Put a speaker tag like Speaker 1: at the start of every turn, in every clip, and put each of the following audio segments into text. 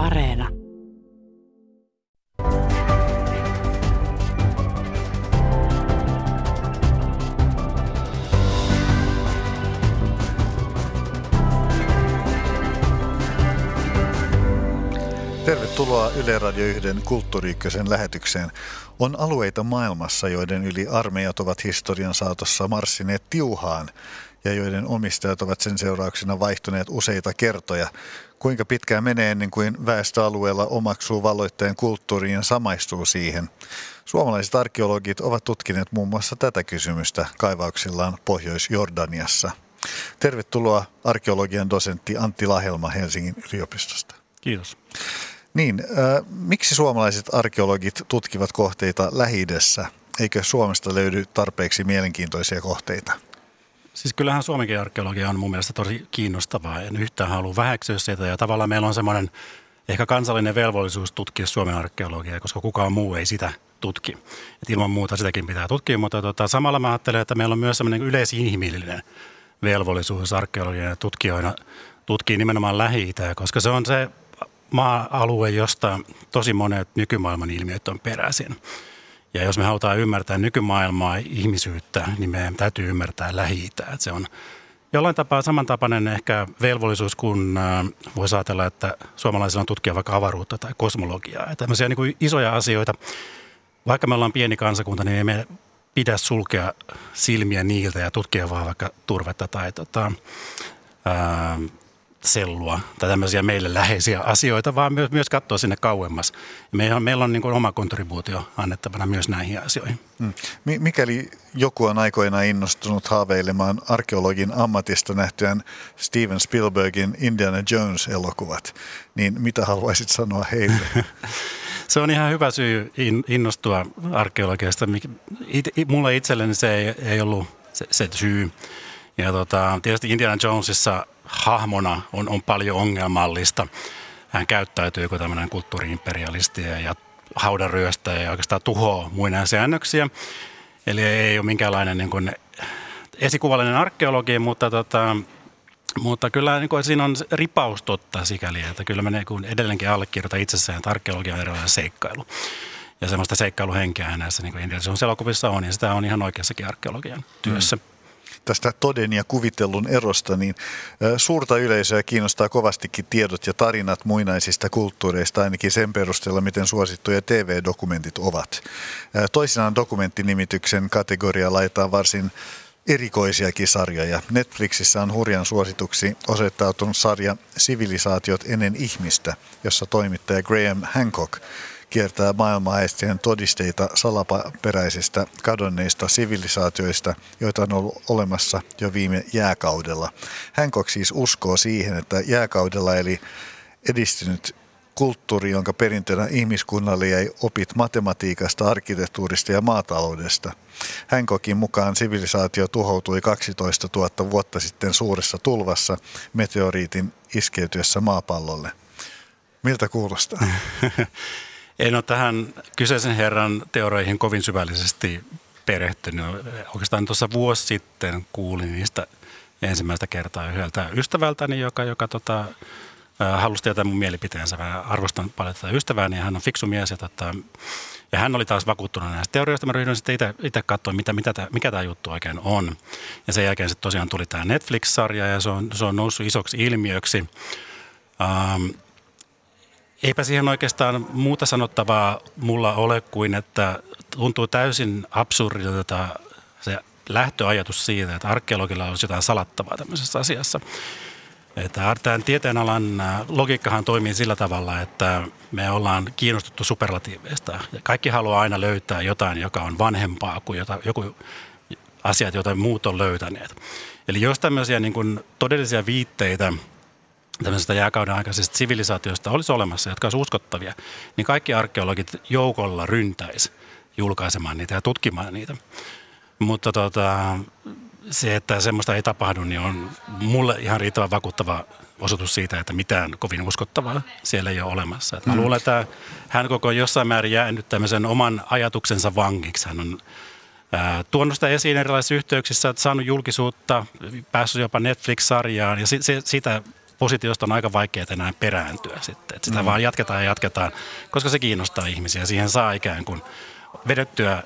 Speaker 1: Areena.
Speaker 2: Tervetuloa Yle Radio 1 Kulttuuri lähetykseen. On alueita maailmassa, joiden yli armeijat ovat historian saatossa marssineet tiuhaan ja joiden omistajat ovat sen seurauksena vaihtuneet useita kertoja. Kuinka pitkään menee ennen kuin väestöalueella omaksuu valloitteen kulttuuriin ja samaistuu siihen? Suomalaiset arkeologit ovat tutkineet muun muassa tätä kysymystä kaivauksillaan Pohjois-Jordaniassa. Tervetuloa arkeologian dosentti Antti Lahelma Helsingin yliopistosta.
Speaker 3: Kiitos.
Speaker 2: Niin, äh, miksi suomalaiset arkeologit tutkivat kohteita lähi Eikö Suomesta löydy tarpeeksi mielenkiintoisia kohteita?
Speaker 3: Siis kyllähän Suomenkin arkeologia on mun mielestä tosi kiinnostavaa. En yhtään halua väheksyä sitä ja tavallaan meillä on semmoinen ehkä kansallinen velvollisuus tutkia Suomen arkeologiaa, koska kukaan muu ei sitä tutki. Et ilman muuta sitäkin pitää tutkia, mutta tota, samalla mä ajattelen, että meillä on myös semmoinen yleisinhimillinen velvollisuus arkeologian tutkijoina tutkia nimenomaan lähi koska se on se maa-alue, josta tosi monet nykymaailman ilmiöt on peräisin. Ja jos me halutaan ymmärtää nykymaailmaa, ihmisyyttä, niin meidän täytyy ymmärtää lähi Se on jollain tapaa samantapainen ehkä velvollisuus, kun äh, voisi ajatella, että suomalaisilla on tutkia vaikka avaruutta tai kosmologiaa. Ja tämmöisiä niin kuin isoja asioita. Vaikka me ollaan pieni kansakunta, niin ei me pidä sulkea silmiä niiltä ja tutkia vaan vaikka turvetta tai tota, ää, sellua tai tämmöisiä meille läheisiä asioita, vaan myös, myös katsoa sinne kauemmas. Meillä on, meillä on niin kuin oma kontribuutio annettavana myös näihin asioihin. Hmm.
Speaker 2: Mikäli joku on aikoina innostunut haaveilemaan arkeologin ammatista nähtyään Steven Spielbergin Indiana Jones-elokuvat, niin mitä haluaisit sanoa heille?
Speaker 3: se on ihan hyvä syy innostua arkeologiasta. Mulle itselleni se ei, ei ollut se, se syy. Ja tota, tietysti Indiana Jonesissa hahmona on, on paljon ongelmallista. Hän käyttäytyy kuin tämmöinen kulttuuriimperialisti ja haudaryöstä ja oikeastaan tuhoaa säännöksiä. Eli ei ole minkäänlainen niin kuin esikuvallinen arkeologi, mutta, tota, mutta kyllä niin kuin siinä on ripaus totta sikäli, että kyllä mä niin edelleenkin allekirjoitan itsessään, että arkeologia on erilainen seikkailu. Ja semmoista seikkailuhenkeä näissä niin kuin Indiana Jones elokuvissa on, ja sitä on ihan oikeassakin arkeologian työssä. Mm
Speaker 2: tästä toden ja kuvitellun erosta, niin suurta yleisöä kiinnostaa kovastikin tiedot ja tarinat muinaisista kulttuureista, ainakin sen perusteella, miten suosittuja TV-dokumentit ovat. Toisinaan dokumenttinimityksen kategoria laitetaan varsin erikoisiakin sarjoja. Netflixissä on hurjan suosituksi osoittautunut sarja Sivilisaatiot ennen ihmistä, jossa toimittaja Graham Hancock kiertää maailmaa etsien todisteita salaperäisistä kadonneista sivilisaatioista, joita on ollut olemassa jo viime jääkaudella. Hancock siis uskoo siihen, että jääkaudella eli edistynyt kulttuuri, jonka perintönä ihmiskunnalle jäi opit matematiikasta, arkkitehtuurista ja maataloudesta. Hancockin mukaan sivilisaatio tuhoutui 12 000 vuotta sitten suuressa tulvassa meteoriitin iskeytyessä maapallolle. Miltä kuulostaa?
Speaker 3: En ole tähän kyseisen herran teorioihin kovin syvällisesti perehtynyt. Oikeastaan tuossa vuosi sitten kuulin niistä ensimmäistä kertaa yhdeltä ystävältäni, joka, joka tota, halusi tietää mun mielipiteensä. Mä arvostan paljon tätä ystävääni ja hän on fiksu mies. Ja, tota, ja hän oli taas vakuuttunut näistä teorioista. Mä ryhdyin sitten itse katsoa, mitä, mitä tää, mikä tämä juttu oikein on. Ja sen jälkeen sitten tosiaan tuli tämä Netflix-sarja ja se on, se on noussut isoksi ilmiöksi. Um, Eipä siihen oikeastaan muuta sanottavaa mulla ole kuin, että tuntuu täysin absurdilta se lähtöajatus siitä, että arkeologilla olisi jotain salattavaa tämmöisessä asiassa. Että tämän tieteenalan äh, logiikkahan toimii sillä tavalla, että me ollaan kiinnostuttu superlatiiveista. Ja kaikki haluaa aina löytää jotain, joka on vanhempaa kuin jota, joku asiat, joita muut on löytäneet. Eli jos tämmöisiä niin kuin todellisia viitteitä – tämmöisestä jääkauden aikaisista sivilisaatioista olisi olemassa, jotka olisivat uskottavia, niin kaikki arkeologit joukolla ryntäisi julkaisemaan niitä ja tutkimaan niitä. Mutta tota, se, että semmoista ei tapahdu, niin on mulle ihan riittävän vakuuttava osoitus siitä, että mitään kovin uskottavaa siellä ei ole olemassa. mm. Mä luulen, että hän koko jossain määrin jäänyt tämmöisen oman ajatuksensa vangiksi. Hän on ää, tuonut sitä esiin erilaisissa yhteyksissä, että saanut julkisuutta, päässyt jopa Netflix-sarjaan ja si- se, sitä positiosta on aika vaikea enää perääntyä sitten. Että sitä mm. vaan jatketaan ja jatketaan, koska se kiinnostaa ihmisiä. Siihen saa ikään kuin vedettyä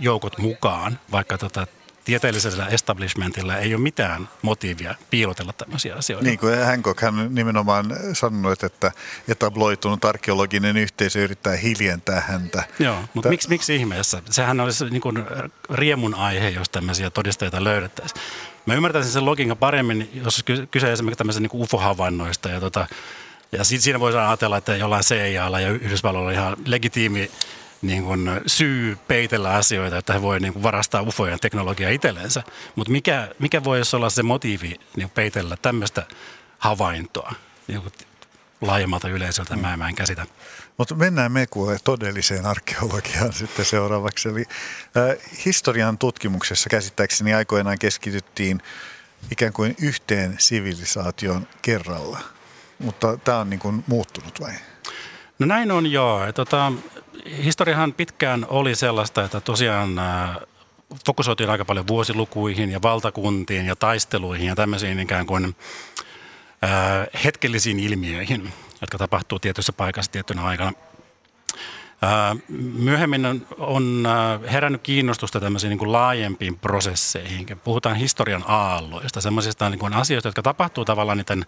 Speaker 3: joukot mukaan, vaikka tota, tieteellisellä establishmentilla ei ole mitään motiivia piilotella tämmöisiä asioita.
Speaker 2: Niin kuin Hancock hän nimenomaan sanoi, että etabloitunut arkeologinen yhteisö yrittää hiljentää häntä.
Speaker 3: Joo, mutta miksi, miksi ihmeessä? Sehän olisi niin kuin riemun aihe, jos tämmöisiä todisteita löydettäisiin. Mä ymmärtäisin sen logiikan paremmin, jos kyse esimerkiksi tämmöisen niin UFO-havainnoista ja tota, ja siinä voisi ajatella, että jollain CIAlla ja Yhdysvalloilla on ihan legitiimi niin kuin syy peitellä asioita, että he voi niin kuin varastaa ufojen teknologiaa itsellensä. Mutta mikä, mikä voisi olla se motiivi niin peitellä tämmöistä havaintoa niin kuin laajemmalta yleisöltä, mä, mä en käsitä.
Speaker 2: Mutta mennään me kuule todelliseen arkeologiaan sitten seuraavaksi. Eli historian tutkimuksessa käsittääkseni aikoinaan keskityttiin ikään kuin yhteen sivilisaation kerralla. Mutta tämä on niin kuin muuttunut vai?
Speaker 3: No näin on joo. Tota, historiahan pitkään oli sellaista, että tosiaan äh, fokusoitiin aika paljon vuosilukuihin ja valtakuntiin ja taisteluihin ja tämmöisiin ikään kuin hetkellisiin ilmiöihin, jotka tapahtuu tietyssä paikassa tiettynä aikana. Myöhemmin on, on herännyt kiinnostusta tämmöisiin niin kuin laajempiin prosesseihin. Puhutaan historian aalloista, semmoisista niin kuin asioista, jotka tapahtuu tavallaan niiden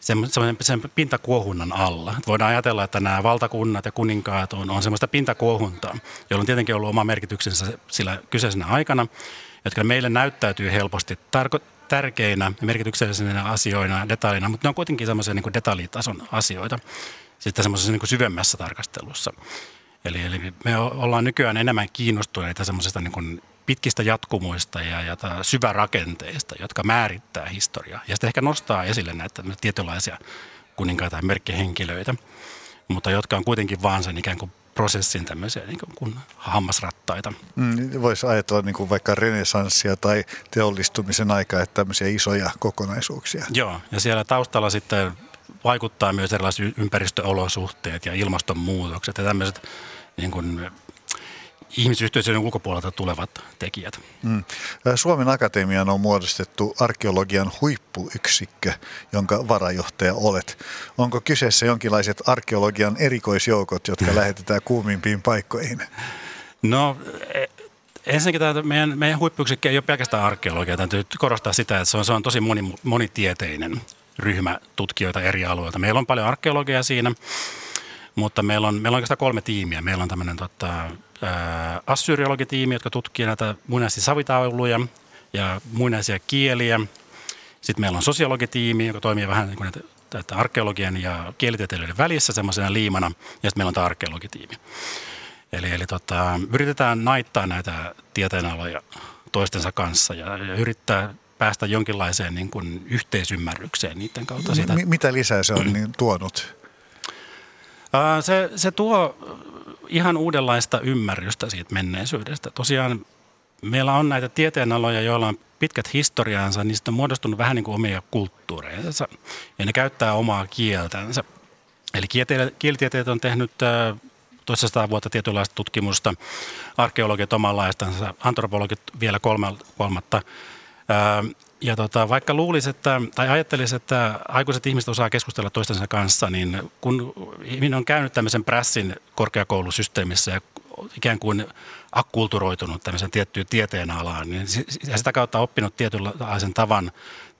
Speaker 3: semmoisen sen pintakuohunnan alla. Voidaan ajatella, että nämä valtakunnat ja kuninkaat on, on semmoista pintakuohuntaa, jolla on tietenkin ollut oma merkityksensä sillä kyseisenä aikana, jotka meille näyttäytyy helposti tarko- tärkeinä ja merkityksellisinä asioina, detaljina, mutta ne on kuitenkin semmoisia niin detaljitason asioita sitten semmoisessa niin syvemmässä tarkastelussa. Eli, eli me ollaan nykyään enemmän kiinnostuneita semmoisesta niin pitkistä jatkumoista ja, ja syvärakenteista, jotka määrittää historiaa. Ja sitten ehkä nostaa esille näitä tietynlaisia kuninkaita ja merkkihenkilöitä, mutta jotka on kuitenkin vaan sen ikään kuin prosessin tämmöisiä niin kuin hammasrattaita.
Speaker 2: Mm, Voisi ajatella niin kuin vaikka renesanssia tai teollistumisen aikaa, että tämmöisiä isoja kokonaisuuksia.
Speaker 3: Joo, ja siellä taustalla sitten vaikuttaa myös erilaiset ympäristöolosuhteet ja ilmastonmuutokset ja tämmöiset niin kuin ihmisyhteisöjen ulkopuolelta tulevat tekijät. Mm.
Speaker 2: Suomen Akatemian on muodostettu arkeologian huippuyksikkö, jonka varajohtaja olet. Onko kyseessä jonkinlaiset arkeologian erikoisjoukot, jotka lähetetään kuumimpiin paikkoihin?
Speaker 3: No e, ensinnäkin tämä meidän, meidän huippuyksikkö ei ole pelkästään arkeologia. Täytyy korostaa sitä, että se on, se on tosi moni, monitieteinen ryhmä tutkijoita eri alueilta. Meillä on paljon arkeologiaa siinä, mutta meillä on, meillä on oikeastaan kolme tiimiä. Meillä on tämmöinen tota, assyriologitiimi, jotka tutkii näitä muinaisia savitauluja ja muinaisia kieliä. Sitten meillä on sosiologitiimi, joka toimii vähän niin kuin näitä, arkeologian ja kielitieteilijöiden välissä semmoisena liimana. Ja sitten meillä on tämä arkeologitiimi. Eli, eli tota, yritetään naittaa näitä tieteenaloja toistensa kanssa ja, ja yrittää päästä jonkinlaiseen niin kuin yhteisymmärrykseen niiden kautta. Sitä.
Speaker 2: Mitä lisää se on niin tuonut?
Speaker 3: Se, se tuo ihan uudenlaista ymmärrystä siitä menneisyydestä. Tosiaan meillä on näitä tieteenaloja, joilla on pitkät historiaansa, niistä on muodostunut vähän niin kuin omia kulttuureja, ja ne käyttää omaa kieltänsä. Eli kielitieteet on tehnyt toisesta vuotta tietynlaista tutkimusta, arkeologit omanlaistansa, antropologit vielä kolmatta. Ja tota, vaikka luulisi, että, tai ajattelisi, että aikuiset ihmiset osaa keskustella toistensa kanssa, niin kun ihminen on käynyt tämmöisen prässin korkeakoulusysteemissä ja ikään kuin akkulturoitunut tämmöisen tiettyyn tieteen alaan, niin sitä kautta oppinut tietynlaisen tavan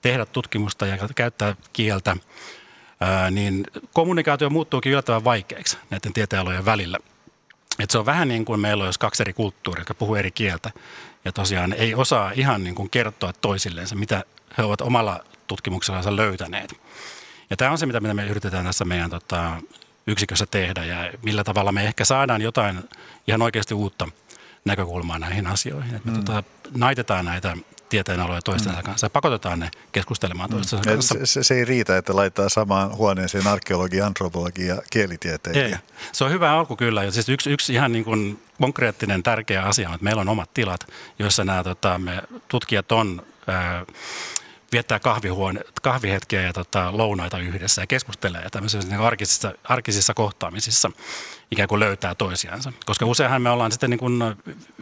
Speaker 3: tehdä tutkimusta ja käyttää kieltä, niin kommunikaatio muuttuukin yllättävän vaikeaksi näiden tieteenalojen välillä. Et se on vähän niin kuin meillä olisi kaksi eri kulttuuria, jotka puhuu eri kieltä ja tosiaan ei osaa ihan niin kuin kertoa toisilleen mitä he ovat omalla tutkimuksellaan löytäneet. Ja tämä on se, mitä me yritetään tässä meidän tota, yksikössä tehdä ja millä tavalla me ehkä saadaan jotain ihan oikeasti uutta näkökulmaa näihin asioihin. Että me mm. tota, naitetaan näitä tieteenaloja toistensa mm. kanssa pakotetaan ne keskustelemaan mm. toistensa mm. kanssa.
Speaker 2: Se, se ei riitä, että laittaa samaan huoneeseen arkeologi, antropologi ja kielitieteen.
Speaker 3: Ei. Se on hyvä alku kyllä. Ja siis yksi, yksi ihan niin kuin konkreettinen tärkeä asia on, että meillä on omat tilat, joissa nämä tota, me tutkijat on ää, viettää kahvihuone, kahvihetkiä ja tota, lounaita yhdessä ja keskustelee ja tämmöisissä niin arkisissa, arkisissa kohtaamisissa ikään kuin löytää toisiansa. Koska useinhan me ollaan sitten niin kuin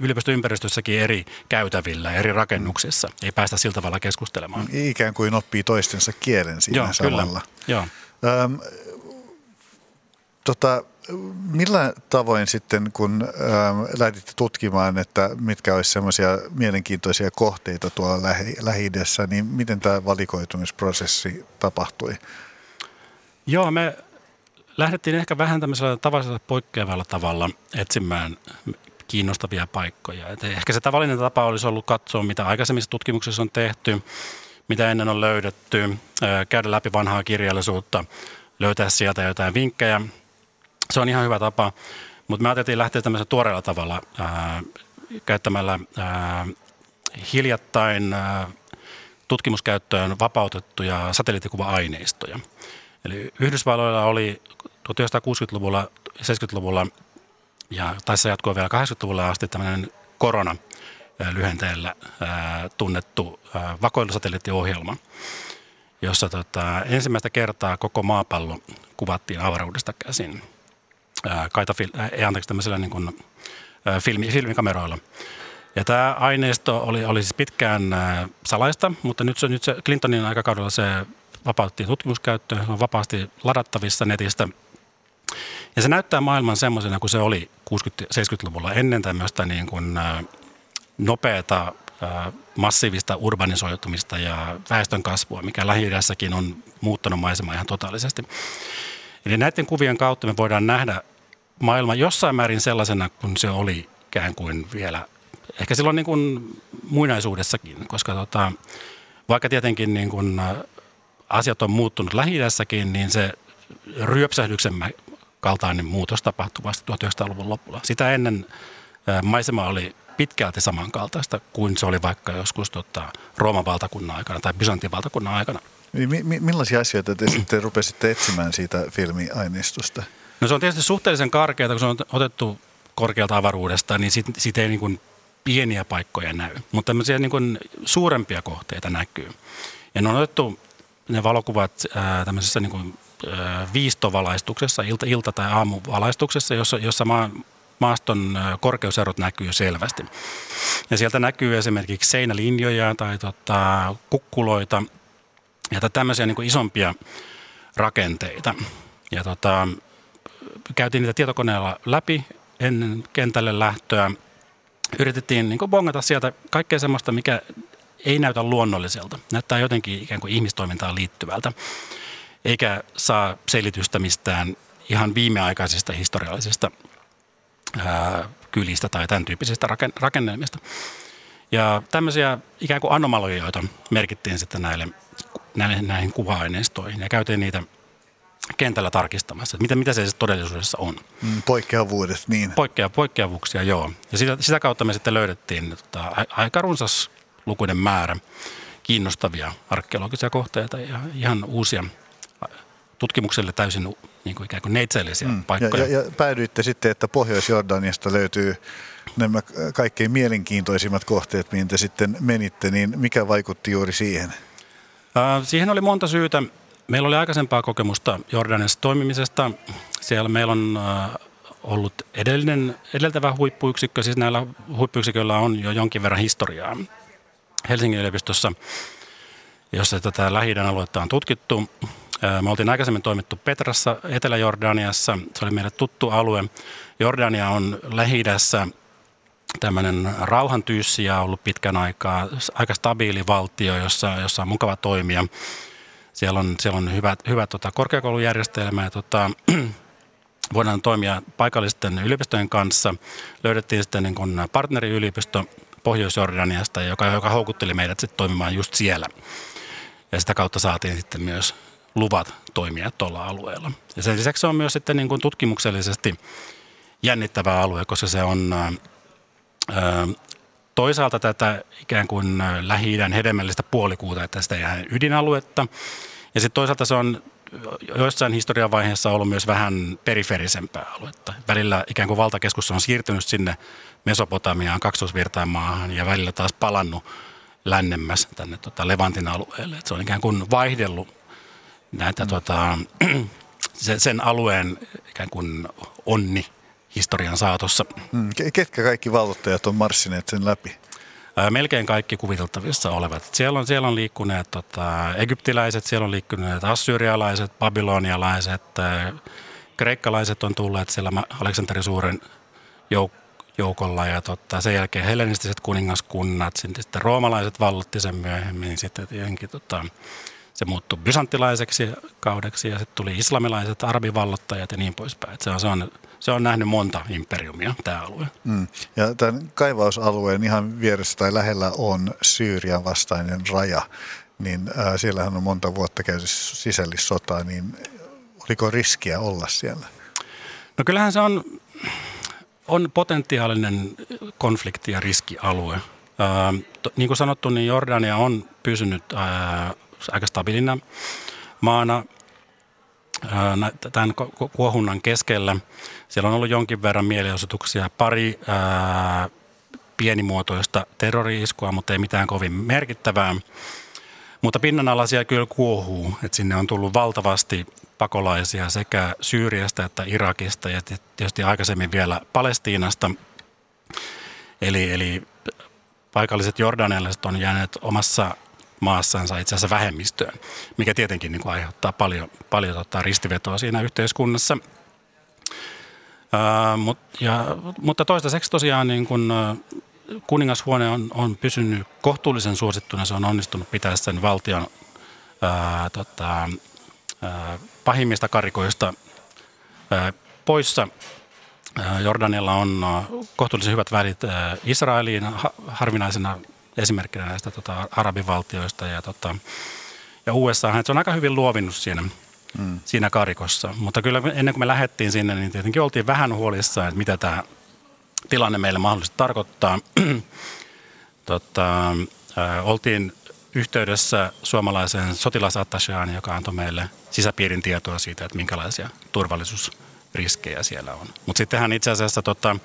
Speaker 3: yliopistoympäristössäkin eri käytävillä, eri rakennuksissa. Ei päästä sillä tavalla keskustelemaan.
Speaker 2: Ikään kuin oppii toistensa kielen siinä
Speaker 3: Joo,
Speaker 2: samalla.
Speaker 3: Kyllä. Joo.
Speaker 2: Öm, tota, millä tavoin sitten, kun ähm, lähditte tutkimaan, että mitkä olisi semmoisia mielenkiintoisia kohteita tuolla lähi- lähi niin miten tämä valikoitumisprosessi tapahtui?
Speaker 3: Joo, me lähdettiin ehkä vähän tämmöisellä tavallisella poikkeavalla tavalla etsimään kiinnostavia paikkoja. Et ehkä se tavallinen tapa olisi ollut katsoa, mitä aikaisemmissa tutkimuksissa on tehty, mitä ennen on löydetty, käydä läpi vanhaa kirjallisuutta, löytää sieltä jotain vinkkejä – se on ihan hyvä tapa, mutta me ajateltiin lähteä tämmöisellä tuoreella tavalla ää, käyttämällä ää, hiljattain ää, tutkimuskäyttöön vapautettuja satelliittikuva-aineistoja. Eli Yhdysvalloilla oli 1960-luvulla, 70-luvulla ja taisi jatkua vielä 80-luvulla asti tämmöinen korona lyhenteellä tunnettu vakoilusatelliittiohjelma, jossa tota, ensimmäistä kertaa koko maapallo kuvattiin avaruudesta käsin kaita, ei anteeksi tämmöisillä niin kuin, filmi, filmikameroilla. Ja tämä aineisto oli, oli siis pitkään salaista, mutta nyt se, nyt se Clintonin aikakaudella se vapautettiin tutkimuskäyttöön, se on vapaasti ladattavissa netistä. Ja se näyttää maailman semmoisena kuin se oli 60-70-luvulla ennen tämmöistä niin kuin, nopeata massiivista urbanisoitumista ja väestön kasvua, mikä lähi on muuttanut maisemaa ihan totaalisesti. Eli näiden kuvien kautta me voidaan nähdä maailma jossain määrin sellaisena kuin se oli ikään kuin vielä, ehkä silloin niin kuin muinaisuudessakin, koska tota, vaikka tietenkin niin kuin asiat on muuttunut lähi niin se ryöpsähdyksen kaltainen muutos tapahtui vasta 1900-luvun lopulla. Sitä ennen maisema oli pitkälti samankaltaista kuin se oli vaikka joskus tota, Rooman valtakunnan aikana tai Byzantin valtakunnan aikana.
Speaker 2: Mi- millaisia asioita te sitten rupesitte etsimään siitä filmiaineistosta?
Speaker 3: No se on tietysti suhteellisen karkeata, kun se on otettu korkealta avaruudesta, niin siitä sit ei niin kuin pieniä paikkoja näy, mutta tämmöisiä niin kuin suurempia kohteita näkyy. Ja ne on otettu ne valokuvat ää, tämmöisessä niin kuin, ää, viistovalaistuksessa, ilta, ilta- tai aamuvalaistuksessa, jossa, jossa maa, maaston korkeuserot näkyy selvästi. Ja sieltä näkyy esimerkiksi seinälinjoja tai tota, kukkuloita ja tämmöisiä niin kuin isompia rakenteita. Ja tota, käytiin niitä tietokoneella läpi ennen kentälle lähtöä. Yritettiin niin bongata sieltä kaikkea semmoista, mikä ei näytä luonnolliselta. Näyttää jotenkin ikään kuin ihmistoimintaan liittyvältä. Eikä saa selitystä mistään ihan viimeaikaisista historiallisista ää, kylistä tai tämän tyyppisistä rakennelmista. Ja tämmöisiä ikään kuin anomalioita merkittiin sitten näille, näille näihin kuva-aineistoihin ja käytiin niitä kentällä tarkistamassa, että mitä, mitä se todellisuudessa on.
Speaker 2: Mm, poikkeavuudet, niin.
Speaker 3: Poikkea, poikkeavuuksia, joo. Ja sitä, sitä kautta me sitten löydettiin tota, aika runsas lukuinen määrä kiinnostavia arkeologisia kohteita ja ihan uusia tutkimukselle täysin niin kuin ikään kuin neitsellisiä mm. paikkoja.
Speaker 2: Ja, ja, ja päädyitte sitten, että Pohjois-Jordaniasta löytyy nämä kaikkein mielenkiintoisimmat kohteet, mihin te sitten menitte, niin mikä vaikutti juuri siihen?
Speaker 3: Äh, siihen oli monta syytä. Meillä oli aikaisempaa kokemusta Jordaniassa toimimisesta. Siellä meillä on äh, ollut edellinen, edeltävä huippuyksikkö, siis näillä huippuyksiköillä on jo jonkin verran historiaa Helsingin yliopistossa, jossa tätä lähi aluetta on tutkittu. Äh, me oltiin aikaisemmin toimittu Petrassa, Etelä-Jordaniassa. Se oli meille tuttu alue. Jordania on lähi tämmöinen rauhantyyssi ja ollut pitkän aikaa, aika stabiili valtio, jossa, jossa on mukava toimia. Siellä on, siellä on hyvä, hyvä tota, korkeakoulujärjestelmä ja tota, voidaan toimia paikallisten yliopistojen kanssa. Löydettiin sitten niin kuin partneriyliopisto Pohjois-Jordaniasta, joka, joka houkutteli meidät sitten toimimaan just siellä. Ja sitä kautta saatiin sitten myös luvat toimia tuolla alueella. Ja sen lisäksi se on myös sitten niin kuin tutkimuksellisesti jännittävä alue, koska se on ää, toisaalta tätä ikään kuin lähi hedelmällistä puolikuuta, että sitä ei ydinaluetta. Ja sitten toisaalta se on joissain historian vaiheessa ollut myös vähän periferisempää aluetta. Välillä ikään kuin valtakeskus on siirtynyt sinne Mesopotamiaan, kaksoisvirtaan maahan ja välillä taas palannut lännemmäs tänne tota Levantin alueelle. Et se on ikään kuin vaihdellut näitä mm. tota, sen alueen ikään kuin onni historian saatossa.
Speaker 2: Mm. Ketkä kaikki vallottajat on marssineet sen läpi?
Speaker 3: Melkein kaikki kuviteltavissa olevat. Siellä on, siellä on liikkuneet tota, egyptiläiset, siellä on liikkuneet assyrialaiset, babylonialaiset, kreikkalaiset on tulleet siellä Aleksanteri Suuren jouk- joukolla ja tota, sen jälkeen hellenistiset kuningaskunnat, sitten roomalaiset vallotti sen myöhemmin, sitten tietenkin tota, se muuttui bysanttilaiseksi kaudeksi ja sitten tuli islamilaiset, arabivallottajat ja niin poispäin. Se on, se, on, se on nähnyt monta imperiumia tämä alue. Mm.
Speaker 2: Ja tämän kaivausalueen ihan vieressä tai lähellä on Syyrian vastainen raja, niin äh, siellähän on monta vuotta käyty sisällissotaa, niin oliko riskiä olla siellä?
Speaker 3: No kyllähän se on, on potentiaalinen konflikti- ja riskialue. Ää, to, niin kuin sanottu, niin Jordania on pysynyt ää, aika stabiilina maana ää, tämän kuohunnan keskellä. Siellä on ollut jonkin verran mielenosoituksia, pari ää, pienimuotoista terrori-iskua, mutta ei mitään kovin merkittävää. Mutta pinnan alla siellä kyllä kuohuu, että sinne on tullut valtavasti pakolaisia sekä Syyriasta että Irakista ja tietysti aikaisemmin vielä Palestiinasta. Eli, eli paikalliset jordanialaiset on jääneet omassa maassansa itse asiassa vähemmistöön, mikä tietenkin niin kuin aiheuttaa paljon, paljon tota ristivetoa siinä yhteiskunnassa. Ää, mut, ja, mutta toistaiseksi tosiaan niin kun, kuningashuone on, on pysynyt kohtuullisen suosittuna. Se on onnistunut pitää sen valtion ää, tota, ää, pahimmista karikoista ää, poissa. Jordanilla on kohtuullisen hyvät välit Israeliin harvinaisena esimerkkinä näistä tota, arabivaltioista ja, tota, ja USA. Se on aika hyvin luovinnut siinä, mm. siinä karikossa. Mutta kyllä ennen kuin me lähdettiin sinne, niin tietenkin oltiin vähän huolissaan, että mitä tämä tilanne meille mahdollisesti tarkoittaa. tota, äh, oltiin yhteydessä suomalaisen sotilasattacheaan, joka antoi meille sisäpiirin tietoa siitä, että minkälaisia turvallisuusriskejä siellä on. Mutta sittenhän itse asiassa tota,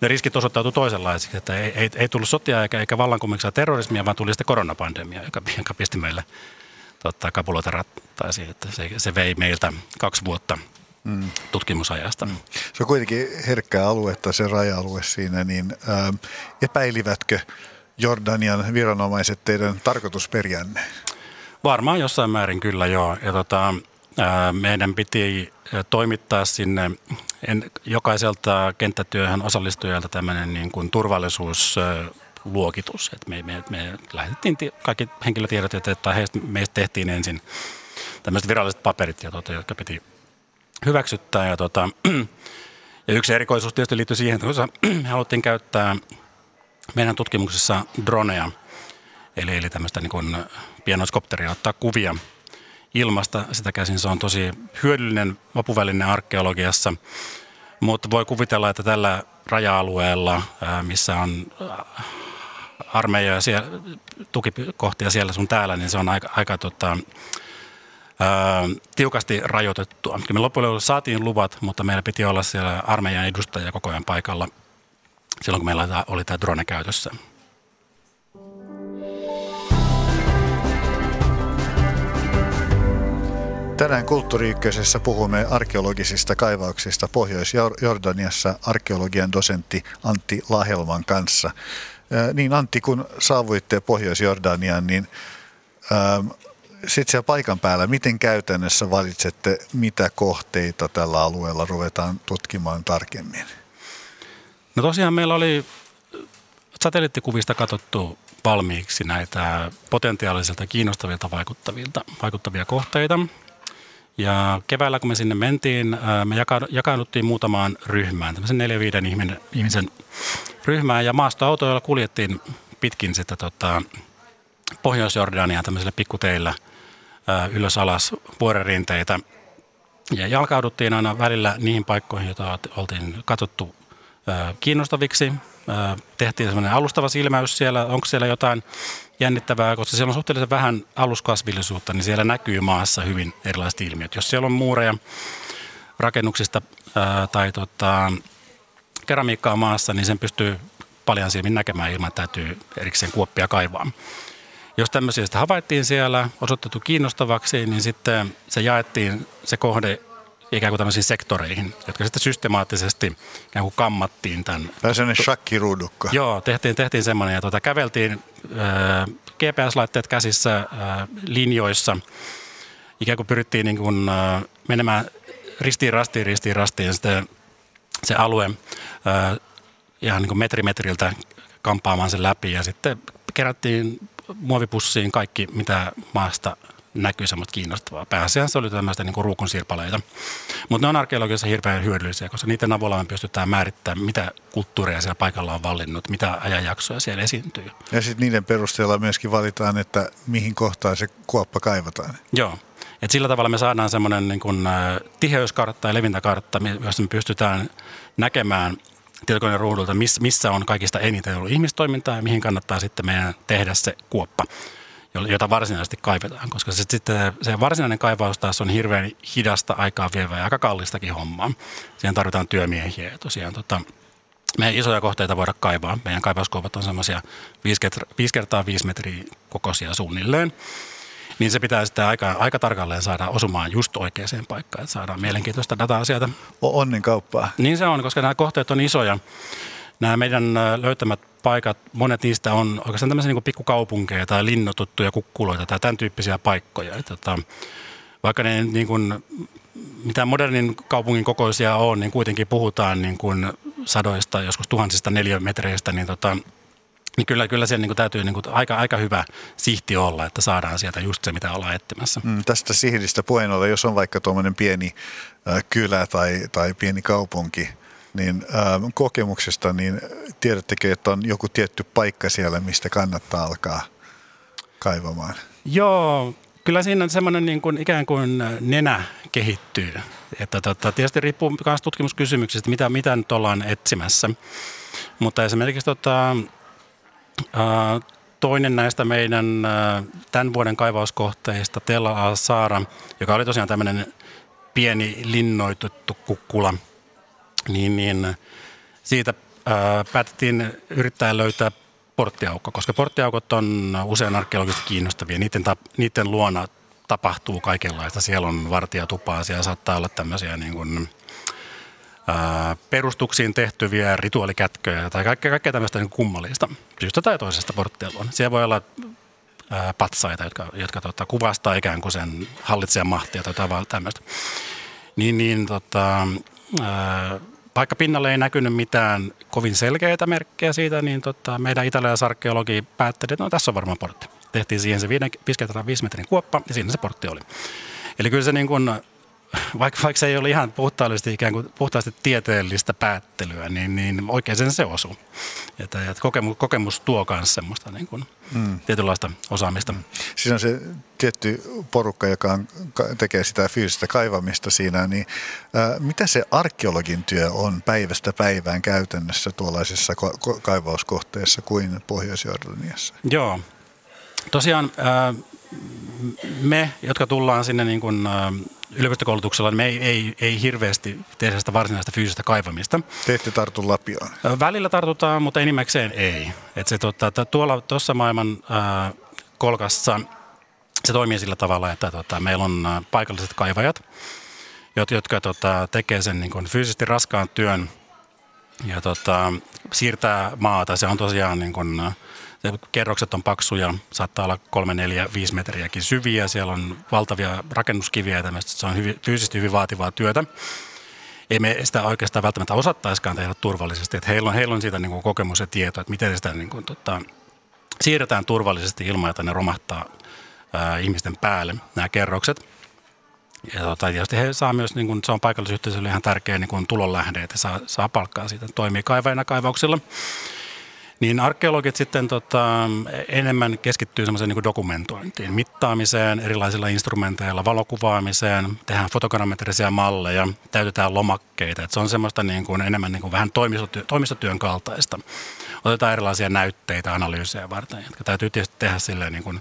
Speaker 3: ne riskit osoittautui toisenlaisiksi, että ei, ei, ei tullut sotia eikä, eikä vallankumouksia terrorismia, vaan tuli sitten koronapandemia, joka, joka pisti meille tota, kapuloita rattaisiin. Että se, se vei meiltä kaksi vuotta mm. tutkimusajasta. Mm.
Speaker 2: Se on kuitenkin herkkää aluetta, se raja-alue siinä, niin ää, ähm, epäilivätkö Jordanian viranomaiset teidän tarkoitusperiänne?
Speaker 3: Varmaan jossain määrin kyllä joo. Ja tota, meidän piti toimittaa sinne jokaiselta kenttätyöhön osallistujalta tämmöinen niin kuin turvallisuusluokitus. Et me, me, me lähetettiin kaikki henkilötiedot, että heistä, meistä tehtiin ensin tämmöiset viralliset paperit, ja tota, jotka piti hyväksyttää. Ja, tota, ja yksi erikoisuus tietysti liittyy siihen, että me haluttiin käyttää meidän tutkimuksessa droneja, eli, eli tämmöistä niin kuin pienoiskopteria ottaa kuvia – ilmasta sitä käsin. Se on tosi hyödyllinen vapuvälinen arkeologiassa, mutta voi kuvitella, että tällä raja-alueella, missä on armeija ja siellä, tukikohtia siellä sun täällä, niin se on aika, aika tota, ää, tiukasti rajoitettua. Me loppujen saatiin luvat, mutta meillä piti olla siellä armeijan edustajia koko ajan paikalla silloin, kun meillä oli tämä drone käytössä.
Speaker 2: Tänään Kulttuuri puhumme arkeologisista kaivauksista Pohjois-Jordaniassa arkeologian dosentti Antti Lahelman kanssa. Niin Antti, kun saavuitte Pohjois-Jordaniaan, niin sitten siellä paikan päällä, miten käytännössä valitsette, mitä kohteita tällä alueella ruvetaan tutkimaan tarkemmin?
Speaker 3: No tosiaan meillä oli satelliittikuvista katsottu valmiiksi näitä potentiaalisilta kiinnostavilta vaikuttavilta, vaikuttavia kohteita. Ja keväällä, kun me sinne mentiin, me jakaannuttiin muutamaan ryhmään, tämmöisen neljä viiden ihmisen ryhmään. Ja maastoautoilla kuljettiin pitkin sitä tota, Pohjois-Jordania tämmöisellä pikkuteillä ylös alas vuorerinteitä. Ja jalkauduttiin aina välillä niihin paikkoihin, joita oltiin katsottu kiinnostaviksi. Tehtiin semmoinen alustava silmäys siellä, onko siellä jotain jännittävää, koska siellä on suhteellisen vähän aluskasvillisuutta, niin siellä näkyy maassa hyvin erilaiset ilmiöt. Jos siellä on muureja rakennuksista ää, tai tota, keramiikkaa maassa, niin sen pystyy paljon silmin näkemään ilman, että täytyy erikseen kuoppia kaivaa. Jos tämmöisiä havaittiin siellä, osoitettu kiinnostavaksi, niin sitten se jaettiin se kohde ikään kuin tämmöisiin sektoreihin, jotka sitten systemaattisesti ikään kuin kammattiin tämän.
Speaker 2: Vähän sellainen shakkiruudukko.
Speaker 3: Joo, tehtiin, tehtiin semmoinen ja tuota, käveltiin äh, GPS-laitteet käsissä äh, linjoissa. Ikään kuin pyrittiin niin kuin, äh, menemään ristiin rastiin, ristiin rastiin sitten se alue äh, ihan niin kuin metri metriltä kampaamaan sen läpi ja sitten kerättiin muovipussiin kaikki, mitä maasta näkyy semmoista kiinnostavaa. Pääasiassa se oli tämmöistä niin ruukun sirpaleita. Mutta ne on arkeologiassa hirveän hyödyllisiä, koska niiden avulla me pystytään määrittämään, mitä kulttuureja siellä paikalla on vallinnut, mitä ajanjaksoja siellä esiintyy.
Speaker 2: Ja sitten niiden perusteella myöskin valitaan, että mihin kohtaan se kuoppa kaivataan.
Speaker 3: Joo. Et sillä tavalla me saadaan semmoinen niin kuin, tiheyskartta ja levintäkartta, jossa me pystytään näkemään tietokoneen ruudulta, missä on kaikista eniten ollut ihmistoimintaa ja mihin kannattaa sitten meidän tehdä se kuoppa jota varsinaisesti kaivetaan, koska se, sitten se varsinainen kaivaus taas on hirveän hidasta aikaa vievää ja aika kallistakin hommaa. Siihen tarvitaan työmiehiä ja tosiaan tota, me isoja kohteita voida kaivaa. Meidän kaivauskoupat on semmoisia 5 kertaa 5 metriä kokoisia suunnilleen. Niin se pitää sitten aika, aika tarkalleen saada osumaan just oikeaan paikkaan, että saadaan mielenkiintoista dataa sieltä.
Speaker 2: Onnen kauppaa.
Speaker 3: Niin se on, koska nämä kohteet on isoja. Nämä meidän löytämät paikat, monet niistä on oikeastaan tämmöisiä niin pikkukaupunkeja tai linnotuttuja kukkuloita tai tämän tyyppisiä paikkoja. Että, tota, vaikka ne niin kuin, mitä modernin kaupungin kokoisia on, niin kuitenkin puhutaan niin kuin sadoista, joskus tuhansista neliömetreistä, niin tota, niin kyllä, kyllä siellä niin täytyy niin kuin aika, aika hyvä sihti olla, että saadaan sieltä just se, mitä ollaan etsimässä.
Speaker 2: Mm, tästä sihdistä puheen ollen, jos on vaikka tuommoinen pieni äh, kylä tai, tai pieni kaupunki, niin äh, kokemuksesta, niin tiedättekö, että on joku tietty paikka siellä, mistä kannattaa alkaa kaivamaan?
Speaker 3: Joo, kyllä siinä on semmoinen niin kuin, ikään kuin nenä kehittyy. Että tota, tietysti riippuu myös tutkimuskysymyksistä, mitä, mitä nyt ollaan etsimässä. Mutta esimerkiksi tota, äh, toinen näistä meidän äh, tämän vuoden kaivauskohteista, Tella al-Saara, joka oli tosiaan tämmöinen pieni linnoitettu kukkula – niin, niin siitä ää, päätettiin yrittää löytää porttiaukko, koska porttiaukot on usein arkeologisesti kiinnostavia. Niiden, ta, niiden luona tapahtuu kaikenlaista. Siellä on vartijatupaa, siellä saattaa olla tämmöisiä niin kuin, ää, perustuksiin tehtyviä rituaalikätköjä tai kaikkea, kaikkea tämmöistä niin kummallista. Syystä tai toisesta porttia luona. Siellä voi olla ää, patsaita, jotka, jotka tota, kuvastaa ikään kuin sen hallitsijan mahtia tai jotain tämmöistä. Niin, niin tota, vaikka pinnalle ei näkynyt mitään kovin selkeitä merkkejä siitä, niin tota, meidän italialaisarkeologi päätteli, että no tässä on varmaan portti. Tehtiin siihen se 5 metrin kuoppa ja siinä se portti oli. Eli kyllä se niin kuin vaikka, vaikka se ei ole ihan puhtaasti, ikään kuin puhtaasti tieteellistä päättelyä, niin, niin oikein sen se osuu. Että, että kokemus, kokemus tuo myös semmoista niin kuin mm. tietynlaista osaamista. Mm.
Speaker 2: Siinä on se tietty porukka, joka on, tekee sitä fyysistä kaivamista siinä, niin ää, mitä se arkeologin työ on päivästä päivään käytännössä tuollaisessa ko- kaivauskohteessa kuin Pohjois-Jordaniassa?
Speaker 3: Joo. Tosiaan ää, me, jotka tullaan sinne niin kuin, yliopistokoulutuksella niin me ei, ei, ei hirveästi tehdä sitä varsinaista fyysistä kaivamista.
Speaker 2: Te ette tartu lapioon?
Speaker 3: Välillä tartutaan, mutta enimmäkseen ei. Et se, tota, tuolla tuossa maailman ää, kolkassa se toimii sillä tavalla, että tota, meillä on ää, paikalliset kaivajat, jotka tota, tekee sen niin kuin, fyysisesti raskaan työn ja tota, siirtää maata. Se on tosiaan niin kuin, kerrokset on paksuja, saattaa olla kolme, neljä, viisi metriäkin syviä. Siellä on valtavia rakennuskiviä ja tämmöistä. Se on hyvin, fyysisesti hyvin vaativaa työtä. Ei me sitä oikeastaan välttämättä osattaisikaan tehdä turvallisesti. Että heillä, on, heillä on siitä niin kuin kokemus ja tieto, että miten sitä niin kuin, tota, siirretään turvallisesti ilman, että ne romahtaa ää, ihmisten päälle, nämä kerrokset. Ja tota, tietysti he saa myös, niin kuin, se on paikallisyhteisölle ihan tärkeä niin kuin tulonlähde, että saa, saa palkkaa siitä, toimii kaivajana kaivauksilla. Niin arkeologit sitten tota, enemmän keskittyy semmoiseen niin dokumentointiin, mittaamiseen, erilaisilla instrumenteilla, valokuvaamiseen, tehdään fotogrammetrisia malleja, täytetään lomakkeita. Et se on semmoista niin kuin, enemmän niin kuin vähän toimistotyö, toimistotyön kaltaista. Otetaan erilaisia näytteitä analyysejä varten, jotka täytyy tietysti tehdä silleen, niin kuin,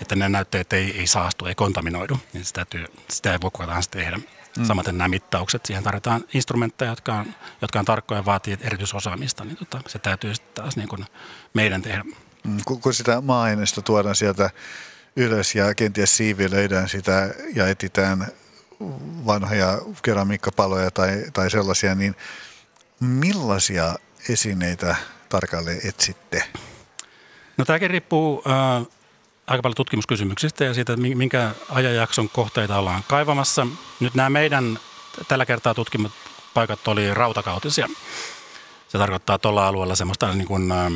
Speaker 3: että ne näytteet ei, ei saastu, ei kontaminoidu. Niin sitä, työ, sitä ei voi kukaan tehdä. Mm. Samaten nämä mittaukset, siihen tarvitaan instrumentteja, jotka on, jotka on tarkkoja ja vaatii erityisosaamista, niin tota, se täytyy sitten taas niin kuin meidän tehdä.
Speaker 2: Mm, kun, sitä maa-aineista tuodaan sieltä ylös ja kenties siivilöidään sitä ja etitään vanhoja keramiikkapaloja tai, tai sellaisia, niin millaisia esineitä tarkalleen etsitte?
Speaker 3: No tämäkin riippuu äh, aika paljon tutkimuskysymyksistä ja siitä, minkä ajanjakson kohteita ollaan kaivamassa. Nyt nämä meidän tällä kertaa tutkimat paikat oli rautakautisia. Se tarkoittaa tuolla alueella semmoista niin kuin, ää,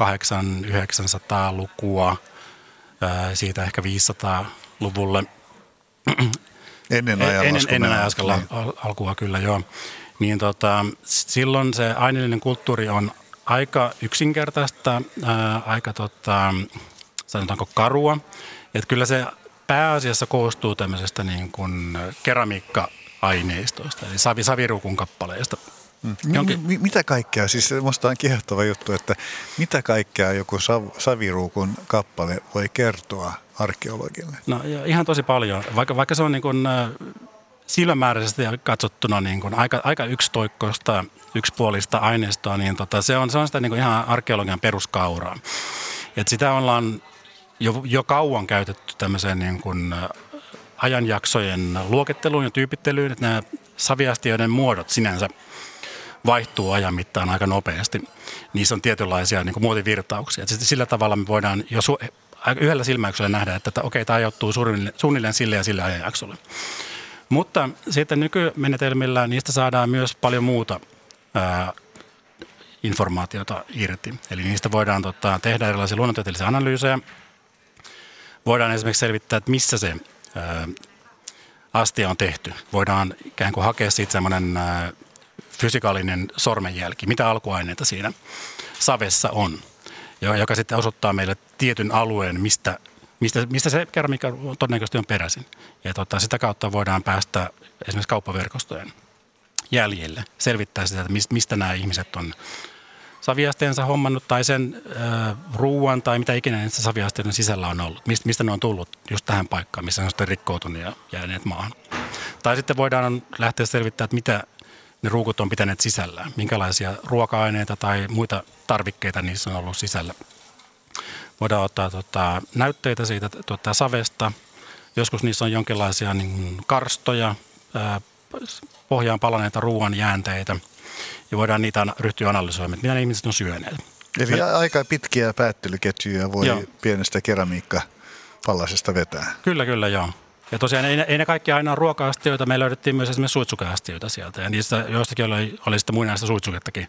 Speaker 3: 800-900-lukua, ää, siitä ehkä 500-luvulle.
Speaker 2: Ennen ajan
Speaker 3: Ennen, ennen ajan niin. alkua kyllä, joo. Niin tota, silloin se aineellinen kulttuuri on aika yksinkertaista, ää, aika tota, sanotaanko karua. Että kyllä se pääasiassa koostuu tämmöisestä niin kuin keramiikka-aineistoista, eli savi, saviruukun kappaleista.
Speaker 2: Mm. Jonkin... M- mitä kaikkea, siis minusta on kiehtova juttu, että mitä kaikkea joku sav- saviruukun kappale voi kertoa arkeologille?
Speaker 3: No ihan tosi paljon, vaikka, vaikka se on niin kuin, silmämääräisesti katsottuna niin kuin aika, aika yksitoikkoista, yksipuolista aineistoa, niin tota, se, on, se on sitä niin kuin ihan arkeologian peruskauraa. Et sitä ollaan jo, jo kauan käytetty tämmöiseen niin kuin ajanjaksojen luokitteluun ja tyypittelyyn, että nämä saviastioiden muodot sinänsä vaihtuu ajan mittaan aika nopeasti. Niissä on tietynlaisia niin kuin muotivirtauksia. Et sillä tavalla me voidaan jo su- yhdellä silmäyksellä nähdä, että, että okei, tämä ajoittuu suunnilleen sille ja sille ajanjaksolle. Mutta sitten nykymenetelmillä niistä saadaan myös paljon muuta ää, informaatiota irti. Eli niistä voidaan tota, tehdä erilaisia luonnontieteellisiä analyysejä. Voidaan esimerkiksi selvittää, että missä se astia on tehty. Voidaan ikään kuin hakea siitä semmoinen fysikaalinen sormenjälki, mitä alkuaineita siinä savessa on, joka sitten osoittaa meille tietyn alueen, mistä, mistä, mistä se keramiikka todennäköisesti on peräisin. Ja tota, sitä kautta voidaan päästä esimerkiksi kauppaverkostojen jäljelle, selvittää sitä, että mistä nämä ihmiset on saviasteensa hommannut tai sen äh, ruuan tai mitä ikinä niistä saviasteiden sisällä on ollut. Mist, mistä ne on tullut just tähän paikkaan, missä ne on sitten rikkoutunut ja jääneet maahan. Tai sitten voidaan lähteä selvittämään, että mitä ne ruukut on pitäneet sisällään, minkälaisia ruoka-aineita tai muita tarvikkeita niissä on ollut sisällä. Voidaan ottaa tota, näytteitä siitä tota, savesta. Joskus niissä on jonkinlaisia niin, karstoja, ää, pohjaan palaneita ruoan jäänteitä – ja voidaan niitä ryhtyä analysoimaan, mitä ne ihmiset on syöneet.
Speaker 2: Eli Me... aika pitkiä päättelyketjuja voi joo. pienestä keramiikka pallasesta vetää.
Speaker 3: Kyllä, kyllä, joo. Ja tosiaan ei, ei ne kaikki aina ole ruoka-astioita. Me löydettiin myös esimerkiksi suitsukeastioita sieltä. Ja niistä joistakin oli, oli sitten muinaista suitsukettakin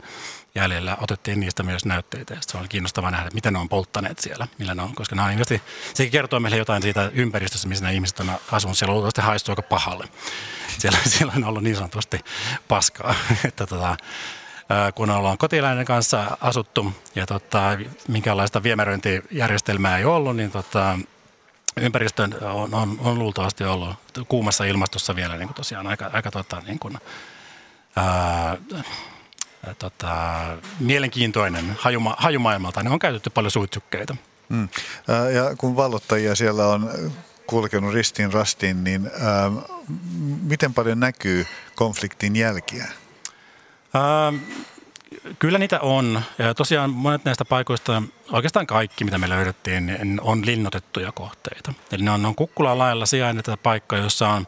Speaker 3: jäljellä. Otettiin niistä myös näytteitä. Ja se oli kiinnostavaa nähdä, miten ne on polttaneet siellä. Millä ne on, koska ne on sekin kertoo meille jotain siitä ympäristöstä, missä nämä ihmiset on asunut. Siellä luultavasti haistuu aika pahalle. Siellä, siellä on ollut niin sanotusti paskaa. että tota, kun ollaan kotiläinen kanssa asuttu ja tota, minkälaista viemäröintijärjestelmää ei ollut, niin tota, ympäristö on, on, on luultavasti ollut kuumassa ilmastossa vielä niin kuin tosiaan aika, aika tota, niin kuin, ää, tota, mielenkiintoinen hajuma, hajumaailmalta, niin on käytetty paljon suitsukkeita. Mm.
Speaker 2: Ja kun vallottajia siellä on kulkenut ristiin rastiin, niin ää, miten paljon näkyy konfliktin jälkiä?
Speaker 3: Ää, Kyllä niitä on. Ja tosiaan monet näistä paikoista, oikeastaan kaikki mitä me löydettiin, niin on linnotettuja kohteita. Eli ne on, on kukkulan lailla sijainneita paikkoja, jossa on,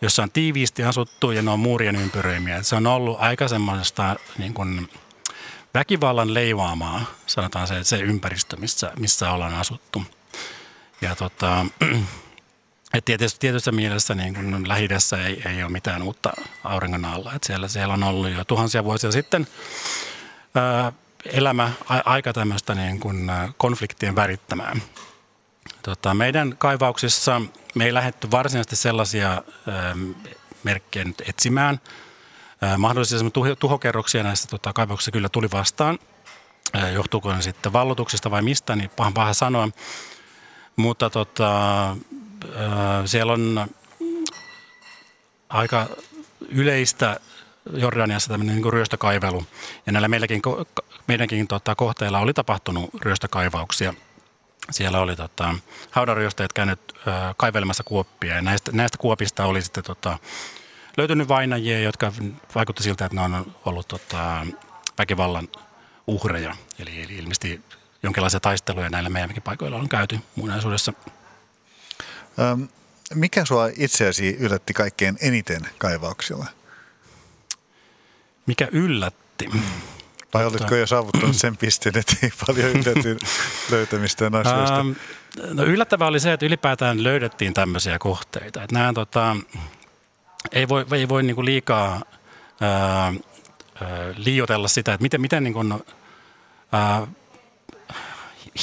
Speaker 3: jossa on tiiviisti asuttu ja ne on muurien ympyröimiä. Se on ollut aika semmoista niin kuin väkivallan leivaamaa, sanotaan se, se ympäristö, missä, missä ollaan asuttu. Ja tota, et tietysti, tietyssä mielessä niin kun lähi ei, ei ole mitään uutta auringon alla. Et siellä, siellä on ollut jo tuhansia vuosia sitten ää, elämä aika tämmöistä niin kun, konfliktien värittämää. Tota, meidän kaivauksissa me ei lähdetty varsinaisesti sellaisia ää, merkkejä nyt etsimään. Ää, mahdollisia tuhokerroksia näissä tota, kaivauksissa kyllä tuli vastaan. Ää, johtuuko ne sitten vallotuksista vai mistä, niin pahan paha sanoa. Mutta tota, siellä on aika yleistä Jordaniassa tämmöinen niin ryöstökaivelu. Ja näillä meilläkin, meidänkin tota, kohteilla oli tapahtunut ryöstökaivauksia siellä oli tota, haudanryöstäjät käynyt ö, kaivelemassa kuoppia ja näistä, näistä kuopista oli sitten tota, löytynyt vainajia, jotka vaikutti siltä, että ne on ollut tota, väkivallan uhreja. Eli, eli ilmeisesti jonkinlaisia taisteluja näillä meidänkin paikoilla on käyty muinaisuudessa.
Speaker 2: Mikä sua itseäsi yllätti kaikkein eniten kaivauksilla?
Speaker 3: Mikä yllätti?
Speaker 2: Vai olitko jo saavuttanut sen pisteen, että ei paljon ylläty löytämistä asioista? Ähm,
Speaker 3: no yllättävää oli se, että ylipäätään löydettiin tämmöisiä kohteita. Että nämä, tota, ei voi, ei voi niinku liikaa ää, ää, liioitella sitä, että miten, miten niinku, ää,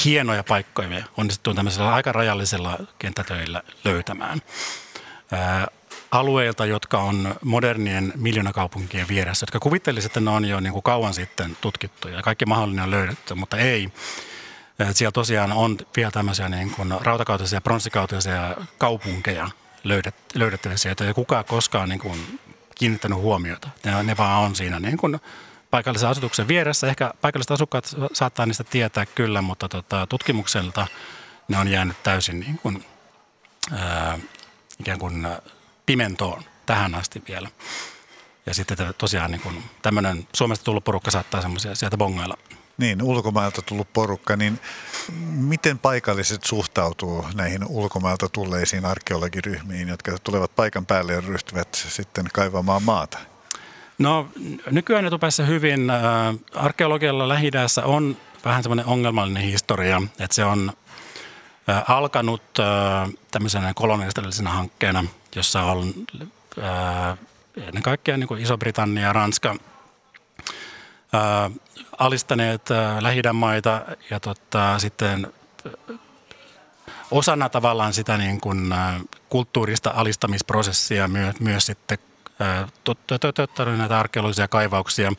Speaker 3: hienoja paikkoja me onnistutaan tämmöisellä aika rajallisella kenttätöillä löytämään. Ää, alueilta, jotka on modernien miljoonakaupunkien vieressä, jotka kuvittelisivat, että ne on jo niin kuin kauan sitten tutkittu ja kaikki mahdollinen on löydetty, mutta ei. Siellä tosiaan on vielä tämmöisiä niin kuin rautakautisia ja pronssikautisia kaupunkeja löydettävissä, joita ei kukaan koskaan niin kuin kiinnittänyt huomiota. Ne, ne vaan on siinä niin kuin paikallisen asutuksen vieressä. Ehkä paikalliset asukkaat saattaa niistä tietää kyllä, mutta tota, tutkimukselta ne on jäänyt täysin niin kuin, ää, ikään kuin pimentoon tähän asti vielä. Ja sitten tosiaan niin kun tämmöinen Suomesta tullut porukka saattaa semmoisia sieltä bongailla.
Speaker 2: Niin, ulkomailta tullut porukka, niin miten paikalliset suhtautuu näihin ulkomailta tulleisiin arkeologiryhmiin, jotka tulevat paikan päälle ja ryhtyvät sitten kaivamaan maata?
Speaker 3: No nykyään etupäässä hyvin. Äh, arkeologialla lähi on vähän semmoinen ongelmallinen historia, että se on äh, alkanut äh, tämmöisenä kolonialistisena hankkeena – jossa on ennen kaikkea niin kuin Iso-Britannia ja Ranska alistaneet lähi maita ja tota, sitten osana tavallaan sitä niin kuin, kulttuurista alistamisprosessia myös, myös sitten toteuttanut näitä arkeologisia kaivauksia,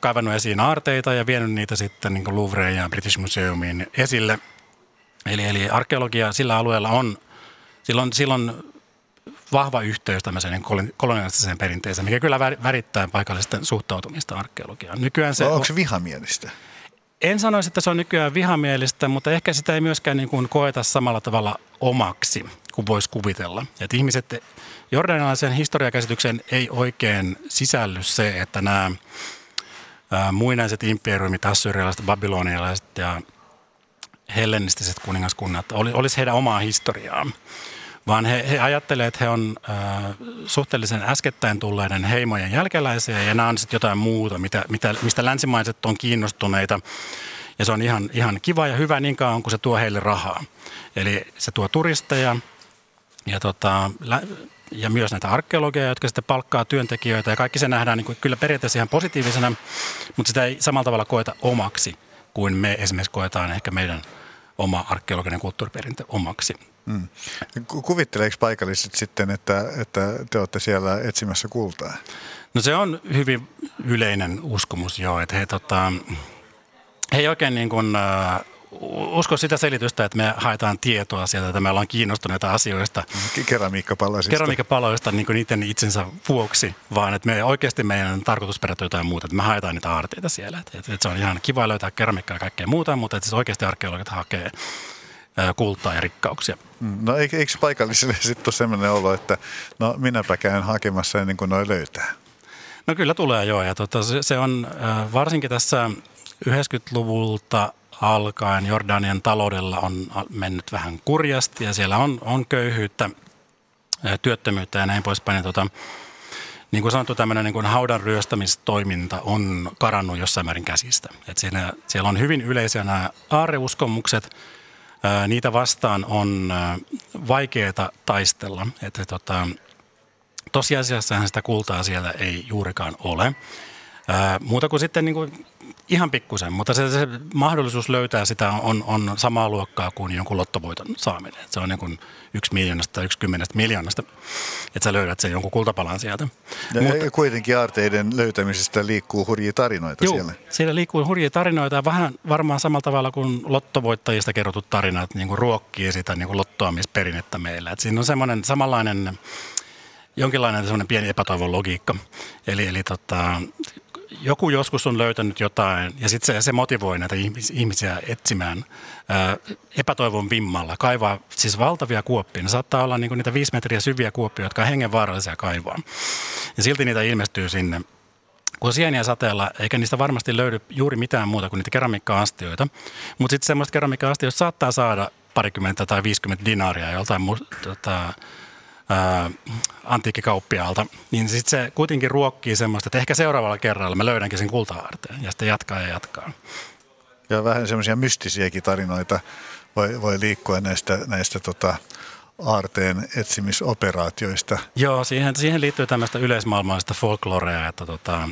Speaker 3: kaivannut esiin aarteita ja vienyt niitä sitten niin Louvreen ja British Museumiin esille. Eli, eli arkeologia sillä alueella on silloin, silloin vahva yhteys tämmöiseen kolonialistiseen perinteeseen, mikä kyllä värittää paikallisten suhtautumista arkeologiaan.
Speaker 2: Nykyään se no, onko se vihamielistä?
Speaker 3: En sanoisi, että se on nykyään vihamielistä, mutta ehkä sitä ei myöskään niin kuin koeta samalla tavalla omaksi kuin voisi kuvitella. Että ihmiset, jordanilaisen historiakäsityksen ei oikein sisälly se, että nämä muinaiset imperiumit, assyrialaiset, babylonialaiset ja hellenistiset kuningaskunnat olisi heidän omaa historiaa vaan he, he ajattelevat, että he on äh, suhteellisen äskettäin tulleiden heimojen jälkeläisiä ja nämä on sitten jotain muuta, mitä, mitä, mistä länsimaiset on kiinnostuneita. Ja se on ihan, ihan kiva ja hyvä niin kauan, kun se tuo heille rahaa. Eli se tuo turisteja ja, tota, ja myös näitä arkeologeja, jotka sitten palkkaa työntekijöitä. Ja kaikki se nähdään niin kuin, kyllä periaatteessa ihan positiivisena, mutta sitä ei samalla tavalla koeta omaksi kuin me esimerkiksi koetaan ehkä meidän oma arkeologinen kulttuuriperintö omaksi. Mm.
Speaker 2: Kuvitteleeko paikalliset sitten, että, että te olette siellä etsimässä kultaa?
Speaker 3: No se on hyvin yleinen uskomus joo, että he, tota, he ei oikein niin kuin, uh, usko sitä selitystä, että me haetaan tietoa sieltä, että me ollaan kiinnostuneita asioista.
Speaker 2: Keramiikkapaloista.
Speaker 3: Keramiikkapaloista niin niiden itsensä vuoksi, vaan että me oikeasti meidän tarkoitusperät jotain muuta, että me haetaan niitä aarteita siellä. Että, että se on ihan kiva löytää keramiikkaa ja kaikkea muuta, mutta että siis oikeasti arkeologit hakee kultaa ja rikkauksia.
Speaker 2: Mm, no eikö, eikö paikallisille sitten ole sellainen olo, että no minäpä käyn hakemassa ennen kuin noi löytää?
Speaker 3: No kyllä tulee joo ja tota, se, se on varsinkin tässä 90-luvulta alkaen Jordanian taloudella on mennyt vähän kurjasti ja siellä on, on köyhyyttä, työttömyyttä ja näin poispäin. Ja tota, niin kuin sanottu, tämmöinen niin kuin haudan ryöstämistoiminta on karannut jossain määrin käsistä. Et siinä, siellä on hyvin yleisiä nämä aareuskomukset, niitä vastaan on vaikeaa taistella. Että tota, tosiasiassa sitä kultaa siellä ei juurikaan ole. Muuta kuin sitten niin kuin ihan pikkusen, mutta se, se mahdollisuus löytää sitä on, on samaa luokkaa kuin jonkun lottovoiton saaminen. Et se on niin kuin yksi miljoonasta tai yksi kymmenestä miljoonasta, että sä löydät sen jonkun kultapalan sieltä.
Speaker 2: Ja mutta, kuitenkin aarteiden löytämisestä liikkuu hurjia tarinoita
Speaker 3: juu,
Speaker 2: siellä.
Speaker 3: siellä liikkuu hurjia tarinoita ja vähän varmaan samalla tavalla kuin lottovoittajista kerrotut tarinat niin kuin ruokkii sitä niin kuin lottoamisperinnettä meillä. Et siinä on semmoinen samanlainen jonkinlainen semmoinen pieni epätoivon logiikka. Eli, eli tota, joku joskus on löytänyt jotain ja sitten se, se motivoi näitä ihmisiä etsimään ää, epätoivon vimmalla, kaivaa siis valtavia kuoppia. Ne saattaa olla niin niitä viisi metriä syviä kuoppia, jotka on hengenvaarallisia kaivaa. Ja silti niitä ilmestyy sinne kun sieniä sateella, eikä niistä varmasti löydy juuri mitään muuta kuin niitä keramiikka-astioita. Mutta sitten semmoista keramiikka-astioista saattaa saada parikymmentä tai 50 dinaaria joltain mu- tota, ää, antiikkikauppiaalta, niin sitten se kuitenkin ruokkii semmoista, että ehkä seuraavalla kerralla mä löydänkin sen kulta-aarteen ja sitten jatkaa ja jatkaa.
Speaker 2: Ja vähän semmoisia mystisiäkin tarinoita voi, voi liikkua näistä, näistä tota, aarteen etsimisoperaatioista.
Speaker 3: Joo, siihen, siihen liittyy tämmöistä yleismaailmallista folklorea, että, tota,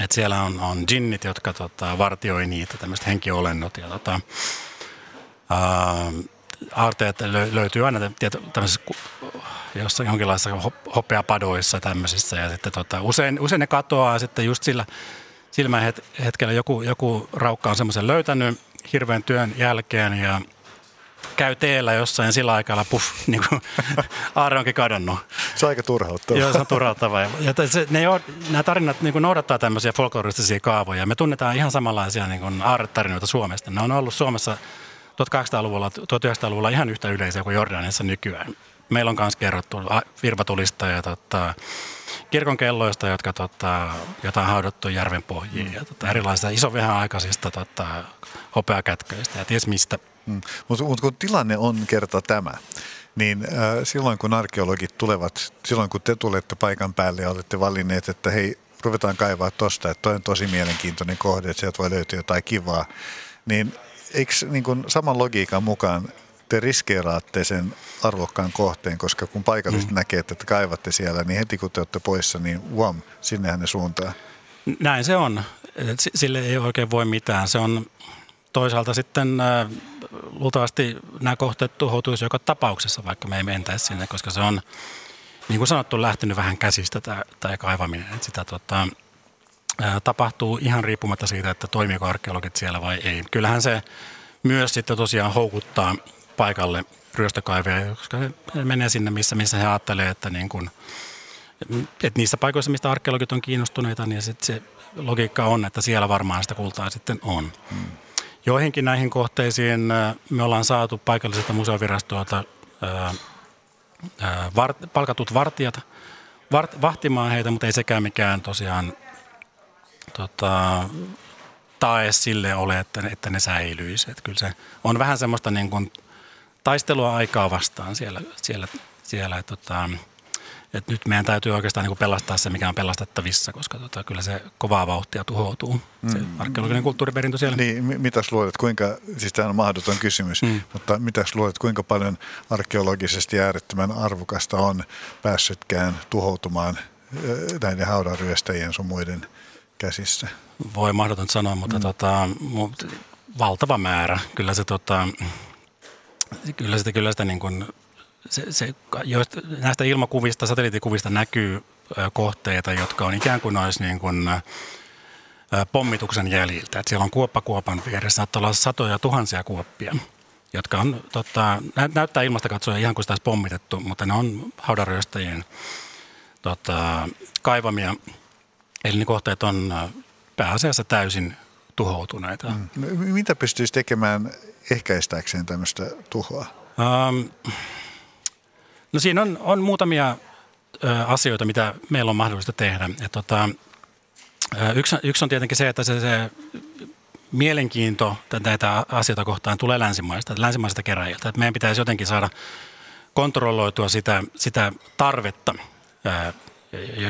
Speaker 3: että siellä on, on ginnit, jotka tota, vartioi niitä, tämmöiset henkiolennot ja tota, ää, aarteet löytyy aina tämmöisissä jossain jonkinlaisissa hopeapadoissa tämmöisissä ja sitten tota, usein, usein ne katoaa sitten just sillä silmän hetkellä joku, joku raukka on semmoisen löytänyt hirveän työn jälkeen ja käy teellä jossain sillä aikaa, puff, niin kuin aare onkin kadonnut.
Speaker 2: Se on aika turhauttavaa.
Speaker 3: Joo, se on turhauttavaa. Ja se, ne, nämä tarinat niin kuin noudattaa tämmöisiä folkloristisia kaavoja. Me tunnetaan ihan samanlaisia niin kuin aaretarinoita Suomesta. Ne on ollut Suomessa 1800-luvulla, 1900-luvulla ihan yhtä yleisiä kuin Jordaniassa nykyään. Meillä on myös kerrottu virvatulista ja tota, kirkon kelloista, jotka tota, jotain haudottu järven pohjiin ja tota, erilaisista isovehän aikaisista tota, hopeakätköistä ja ties mistä.
Speaker 2: Mm. Mutta mut kun tilanne on kerta tämä, niin äh, silloin kun arkeologit tulevat, silloin kun te tulette paikan päälle ja olette valinneet, että hei, ruvetaan kaivaa tosta, että toi on tosi mielenkiintoinen kohde, että sieltä voi löytyä jotain kivaa, niin eikö niin kuin saman logiikan mukaan te riskeeraatte sen arvokkaan kohteen, koska kun paikalliset mm. näkee, että te kaivatte siellä, niin heti kun te olette poissa, niin wam, sinnehän ne suuntaa.
Speaker 3: Näin se on. Sille ei oikein voi mitään. Se on toisaalta sitten äh, luultavasti nämä kohteet tuhoutuisi joka tapauksessa, vaikka me ei mentäisi sinne, koska se on, niin kuin sanottu, lähtenyt vähän käsistä tämä, tämä kaivaminen. Että sitä tota, tapahtuu ihan riippumatta siitä, että toimiiko arkeologit siellä vai ei. Kyllähän se myös sitten tosiaan houkuttaa paikalle ryöstökaiveja, koska he menee sinne, missä, missä he ajattelee, että, niin kuin, että niissä paikoissa, mistä arkeologit on kiinnostuneita, niin sit se logiikka on, että siellä varmaan sitä kultaa sitten on. Hmm. Joihinkin näihin kohteisiin me ollaan saatu paikalliselta museovirastolta palkatut vartijat vart, vahtimaan heitä, mutta ei sekään mikään tosiaan tota, tae sille ole, että, että ne säilyisi. Että kyllä se on vähän semmoista niin kuin taistelua aikaa vastaan siellä, siellä, siellä tota, että nyt meidän täytyy oikeastaan niin kuin pelastaa se, mikä on pelastettavissa, koska tota, kyllä se kovaa vauhtia tuhoutuu, se mm. arkeologinen kulttuuriperintö siellä.
Speaker 2: Niin, mitäs luulet, kuinka, siis tämä on mahdoton kysymys, mm. mutta mitäs luulet, kuinka paljon arkeologisesti äärettömän arvokasta on päässytkään tuhoutumaan näiden haudanryöstäjien sun muiden käsissä?
Speaker 3: Voi mahdoton sanoa, mutta mm. tota, valtava määrä. Kyllä se, tota, kyllä sitä, kyllä sitä niin kuin, se, se, joista, näistä ilmakuvista, satelliittikuvista näkyy kohteita, jotka on ikään kuin olisi niin kuin, pommituksen jäljiltä. Että siellä on kuoppa kuopan vieressä, saattaa olla satoja tuhansia kuoppia, jotka on, tota, näyttää ilmasta katsoen ihan kuin sitä olisi pommitettu, mutta ne on haudaryöstäjien tota, kaivamia. Eli ne kohteet on pääasiassa täysin tuhoutuneita. Mm.
Speaker 2: Mitä pystyisi tekemään ehkäistääkseen tämmöistä tuhoa? Um,
Speaker 3: no siinä on, on muutamia ö, asioita, mitä meillä on mahdollista tehdä. Et, tota, yksi, yksi on tietenkin se, että se, se mielenkiinto näitä asioita kohtaan tulee länsimaista, länsimaista keräjiltä. Että meidän pitäisi jotenkin saada kontrolloitua sitä, sitä tarvetta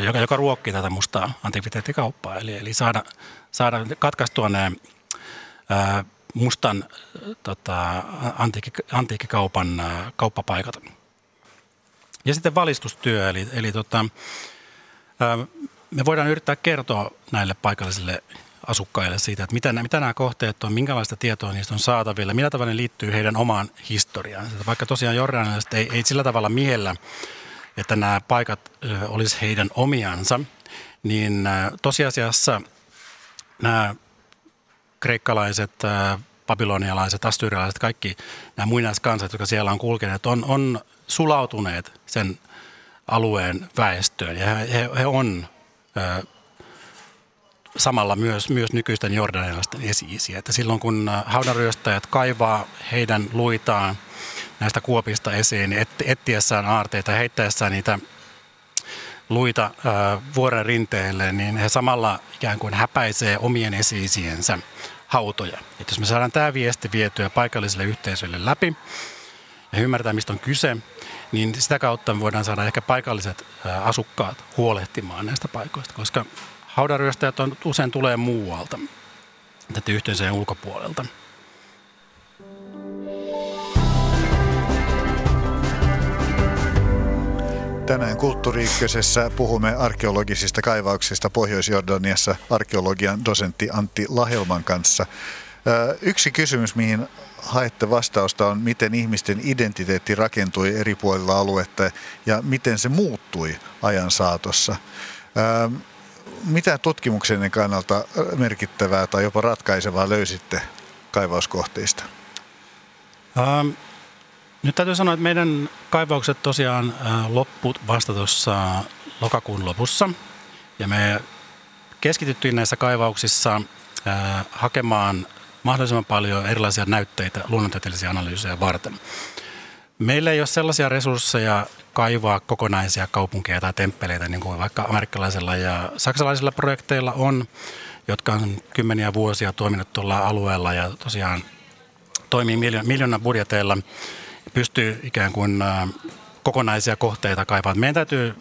Speaker 3: joka, joka ruokkii tätä mustaa antikviteettikauppaa. Eli, eli saada, saada katkaistua ne ää, mustan tota, antiikki, antiikkikaupan ää, kauppapaikat. Ja sitten valistustyö, eli, eli tota, ää, me voidaan yrittää kertoa näille paikallisille asukkaille siitä, että mitä, mitä nämä kohteet on, minkälaista tietoa niistä on saatavilla, millä tavalla ne liittyy heidän omaan historiaan. Vaikka tosiaan jordanilaiset ei, ei sillä tavalla miellä että nämä paikat olisi heidän omiansa, niin tosiasiassa nämä kreikkalaiset, babylonialaiset, astyrialaiset, kaikki nämä muinaiskansat, jotka siellä on kulkeneet, on, on sulautuneet sen alueen väestöön ja he, he, on samalla myös, myös nykyisten jordanilaisten esi-isiä. Että silloin kun haudanryöstäjät kaivaa heidän luitaan näistä kuopista esiin, niin et, etsiessään aarteita, heittäessään niitä luita ää, vuoren rinteelle, niin he samalla ikään kuin häpäisee omien esi-isiensä hautoja. Että jos me saadaan tämä viesti vietyä paikalliselle yhteisölle läpi ja ymmärtää, mistä on kyse, niin sitä kautta me voidaan saada ehkä paikalliset asukkaat huolehtimaan näistä paikoista, koska haudaryöstäjät on, usein tulee muualta, tätä yhteisöjen ulkopuolelta.
Speaker 2: Tänään kulttuuri puhumme arkeologisista kaivauksista Pohjois-Jordaniassa arkeologian dosentti Antti Lahelman kanssa. Yksi kysymys, mihin haette vastausta on, miten ihmisten identiteetti rakentui eri puolilla aluetta ja miten se muuttui ajan saatossa. Mitä tutkimuksen kannalta merkittävää tai jopa ratkaisevaa löysitte kaivauskohteista?
Speaker 3: Um, nyt täytyy sanoa, että meidän kaivaukset tosiaan lopput vasta tuossa lokakuun lopussa. Ja me keskityttiin näissä kaivauksissa hakemaan mahdollisimman paljon erilaisia näytteitä luonnontieteellisiä analyysejä varten. Meillä ei ole sellaisia resursseja kaivaa kokonaisia kaupunkeja tai temppeleitä, niin kuin vaikka amerikkalaisilla ja saksalaisilla projekteilla on, jotka on kymmeniä vuosia toiminut tuolla alueella ja tosiaan toimii miljoonan budjeteilla, pystyy ikään kuin kokonaisia kohteita kaivamaan. Meidän täytyy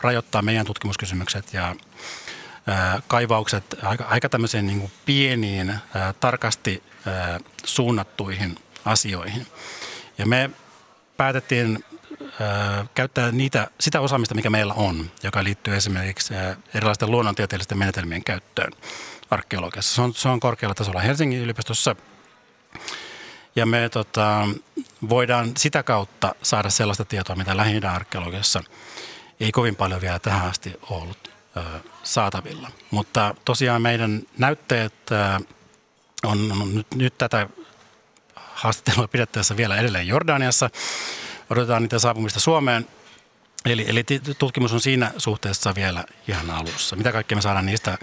Speaker 3: rajoittaa meidän tutkimuskysymykset ja kaivaukset aika, aika tämmöisiin niin kuin pieniin, tarkasti suunnattuihin asioihin. Ja me päätettiin käyttää niitä, sitä osaamista, mikä meillä on, joka liittyy esimerkiksi erilaisten luonnontieteellisten menetelmien käyttöön arkeologiassa. Se on, se on korkealla tasolla Helsingin yliopistossa. Ja me tota, voidaan sitä kautta saada sellaista tietoa, mitä lähi arkeologiassa ei kovin paljon vielä tähän asti ollut saatavilla. Mutta tosiaan meidän näytteet on, on nyt, nyt tätä haastattelua pidettäessä vielä edelleen Jordaniassa. Odotetaan niitä saapumista Suomeen. Eli, eli tutkimus on siinä suhteessa vielä ihan alussa. Mitä kaikkea me saadaan niistä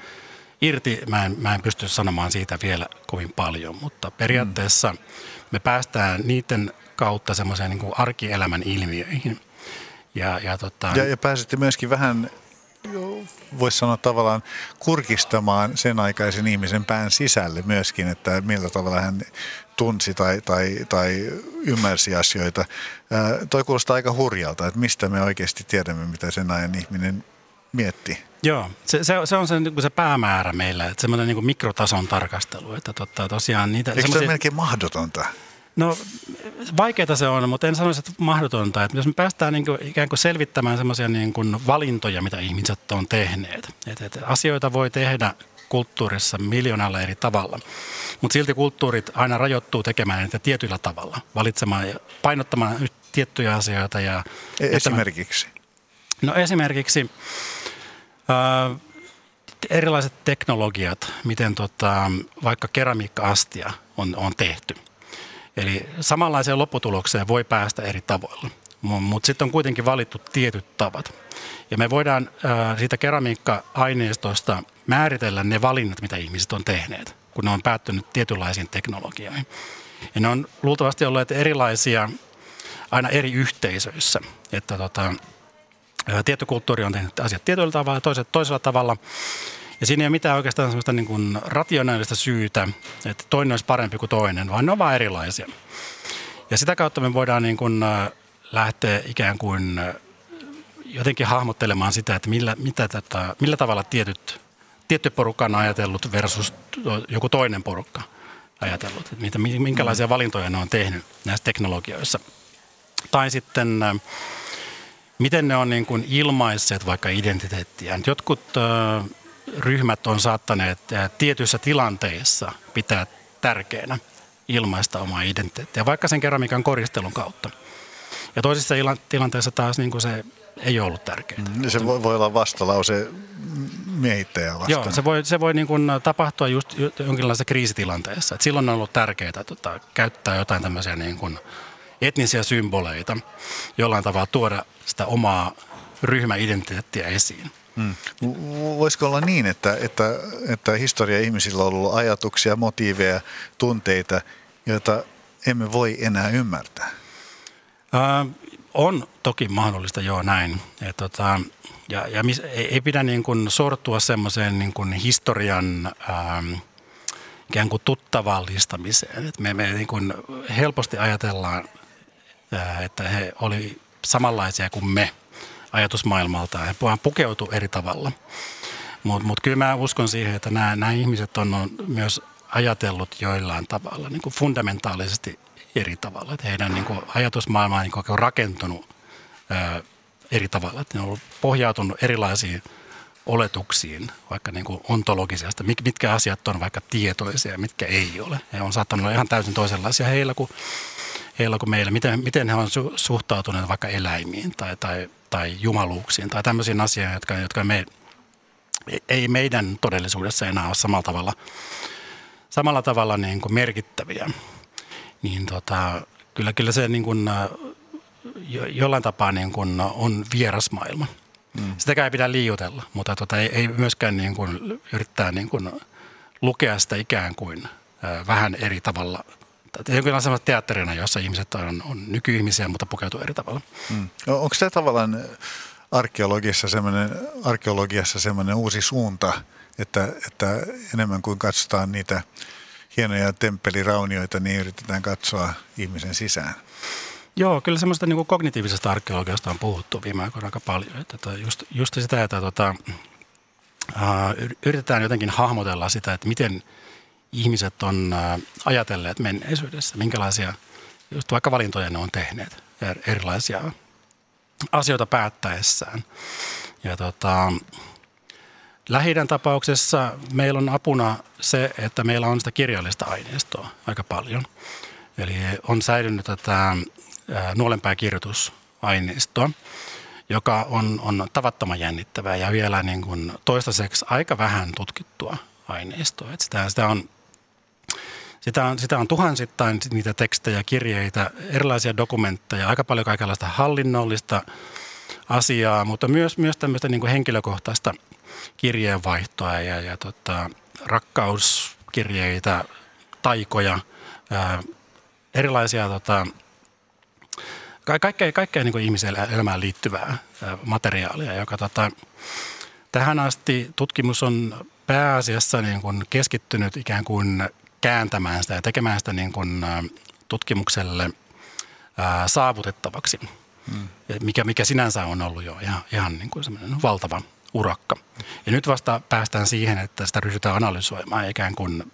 Speaker 3: irti, mä en, mä en pysty sanomaan siitä vielä kovin paljon, mutta periaatteessa me päästään niiden kautta semmoiseen niin arkielämän ilmiöihin.
Speaker 2: Ja, ja, tota... ja, ja pääsitte myöskin vähän voisi sanoa tavallaan kurkistamaan sen aikaisen ihmisen pään sisälle myöskin, että millä tavalla hän tunsi tai, tai, tai ymmärsi asioita. Ää, toi kuulostaa aika hurjalta, että mistä me oikeasti tiedämme, mitä sen ajan ihminen mietti.
Speaker 3: Joo, se, se, se on se, niin se päämäärä meillä, että semmoinen niin mikrotason tarkastelu. Että totta, tosiaan niitä,
Speaker 2: Eikö se ole melkein mahdotonta?
Speaker 3: No vaikeaa se on, mutta en sanoisi, että mahdotonta. Että jos me päästään niin kuin, ikään kuin selvittämään sellaisia niin kuin valintoja, mitä ihmiset on tehneet. Että, että asioita voi tehdä kulttuurissa miljoonalla eri tavalla. Mutta silti kulttuurit aina rajoittuu tekemään niitä tietyllä tavalla, valitsemaan ja painottamaan tiettyjä asioita. Ja
Speaker 2: e- esimerkiksi?
Speaker 3: No esimerkiksi äh, erilaiset teknologiat, miten tota, vaikka keramiikka-astia on, on tehty – Eli samanlaiseen lopputulokseen voi päästä eri tavoilla, mutta sitten on kuitenkin valittu tietyt tavat. Ja me voidaan siitä keramiikka-aineistosta määritellä ne valinnat, mitä ihmiset on tehneet, kun ne on päättynyt tietynlaisiin teknologioihin. Ja ne on luultavasti olleet erilaisia aina eri yhteisöissä, että tota, tietty kulttuuri on tehnyt asiat tietyllä tavalla ja toiset toisella tavalla. Ja siinä ei ole mitään oikeastaan sellaista niin kuin rationaalista syytä, että toinen olisi parempi kuin toinen, vaan ne on vain erilaisia. Ja sitä kautta me voidaan niin kuin lähteä ikään kuin jotenkin hahmottelemaan sitä, että millä, mitä tätä, millä tavalla tietyt, tietty porukka on ajatellut versus joku toinen porukka ajatellut. Että mitä, minkälaisia valintoja ne on tehnyt näissä teknologioissa. Tai sitten miten ne on niin kuin ilmaisseet vaikka identiteettiä. Jotkut ryhmät on saattaneet tietyissä tilanteissa pitää tärkeänä ilmaista omaa identiteettiä, vaikka sen keramikan koristelun kautta. Ja toisissa tilanteissa taas niin kuin se ei ollut tärkeää.
Speaker 2: Mm, se voi, voi olla vastalause miehittäjää vastaan.
Speaker 3: Joo, se voi, se voi niin kuin tapahtua just jonkinlaisessa kriisitilanteessa. Et silloin on ollut tärkeää tota, käyttää jotain tämmöisiä niin kuin etnisiä symboleita, jollain tavalla tuoda sitä omaa ryhmäidentiteettiä esiin.
Speaker 2: Hmm. Voisiko olla niin, että, että, että historia ihmisillä on ollut ajatuksia, motiiveja, tunteita, joita emme voi enää ymmärtää?
Speaker 3: Äh, on toki mahdollista, joo näin. Et, tota, ja ja mis, ei, ei pidä niin kuin sortua semmoiseen niin kuin historian ähm, ikään kuin tuttavallistamiseen. Et me me niin kuin helposti ajatellaan, että he oli samanlaisia kuin me ajatusmaailmalta. He vaan pukeutu eri tavalla. Mutta mut kyllä mä uskon siihen, että nämä, nämä ihmiset on, on myös ajatellut joillain tavalla niin kuin fundamentaalisesti eri tavalla. Että heidän niin kuin, ajatusmaailma on, niin kuin, on rakentunut ää, eri tavalla. Että ne on pohjautunut erilaisiin oletuksiin, vaikka niin kuin ontologisesta, mitkä asiat on vaikka tietoisia ja mitkä ei ole. He on saattanut olla ihan täysin toisenlaisia heillä kuin, heillä kuin meillä. Miten, miten he on su, suhtautuneet vaikka eläimiin tai, tai, tai jumaluuksiin tai tämmöisiin asioihin, jotka, jotka me, ei meidän todellisuudessa enää ole samalla tavalla, samalla tavalla niin kuin merkittäviä niin tota, kyllä, kyllä se niin kuin, jo, jollain tapaa niin kuin on vieras maailma. Mm. Sitäkään ei pidä liiotella, mutta tota, ei, ei myöskään niin kuin yrittää niin kuin lukea sitä ikään kuin äh, vähän eri tavalla. Jonkinlainen sellainen teatterina, jossa ihmiset on, on nykyihmisiä, mutta pukeutuu eri tavalla.
Speaker 2: Mm. Onko se tavallaan arkeologiassa semmoinen, arkeologiassa semmoinen uusi suunta, että, että enemmän kuin katsotaan niitä – hienoja temppeliraunioita, niin yritetään katsoa ihmisen sisään.
Speaker 3: Joo, kyllä semmoista niin kuin kognitiivisesta arkeologiasta on puhuttu viime aikoina aika paljon. Että tota, just, just sitä, että tota, yritetään jotenkin hahmotella sitä, että miten ihmiset on uh, ajatelleet menneisyydessä, minkälaisia just vaikka valintoja ne on tehneet, erilaisia asioita päättäessään. Ja tota, lähi tapauksessa meillä on apuna se, että meillä on sitä kirjallista aineistoa aika paljon. Eli on säilynyt tätä nuolenpääkirjoitusaineistoa, joka on, on tavattoman jännittävää ja vielä niin kuin toistaiseksi aika vähän tutkittua aineistoa. Et sitä, sitä on sitä on, sitä on tuhansittain niitä tekstejä, kirjeitä, erilaisia dokumentteja, aika paljon kaikenlaista hallinnollista asiaa, mutta myös, myös tämmöistä niin kuin henkilökohtaista kirjeenvaihtoa ja, ja tota, rakkauskirjeitä, taikoja, ää, erilaisia tota, ka- kaikkea, kaikkea niin ihmisen elämään liittyvää ää, materiaalia, joka tota, tähän asti tutkimus on pääasiassa niin kuin keskittynyt ikään kuin kääntämään sitä ja tekemään sitä niin kuin, tutkimukselle ää, saavutettavaksi, hmm. mikä, mikä sinänsä on ollut jo ihan, ihan niin kuin valtava urakka. Ja nyt vasta päästään siihen, että sitä ryhdytään analysoimaan ja ikään kuin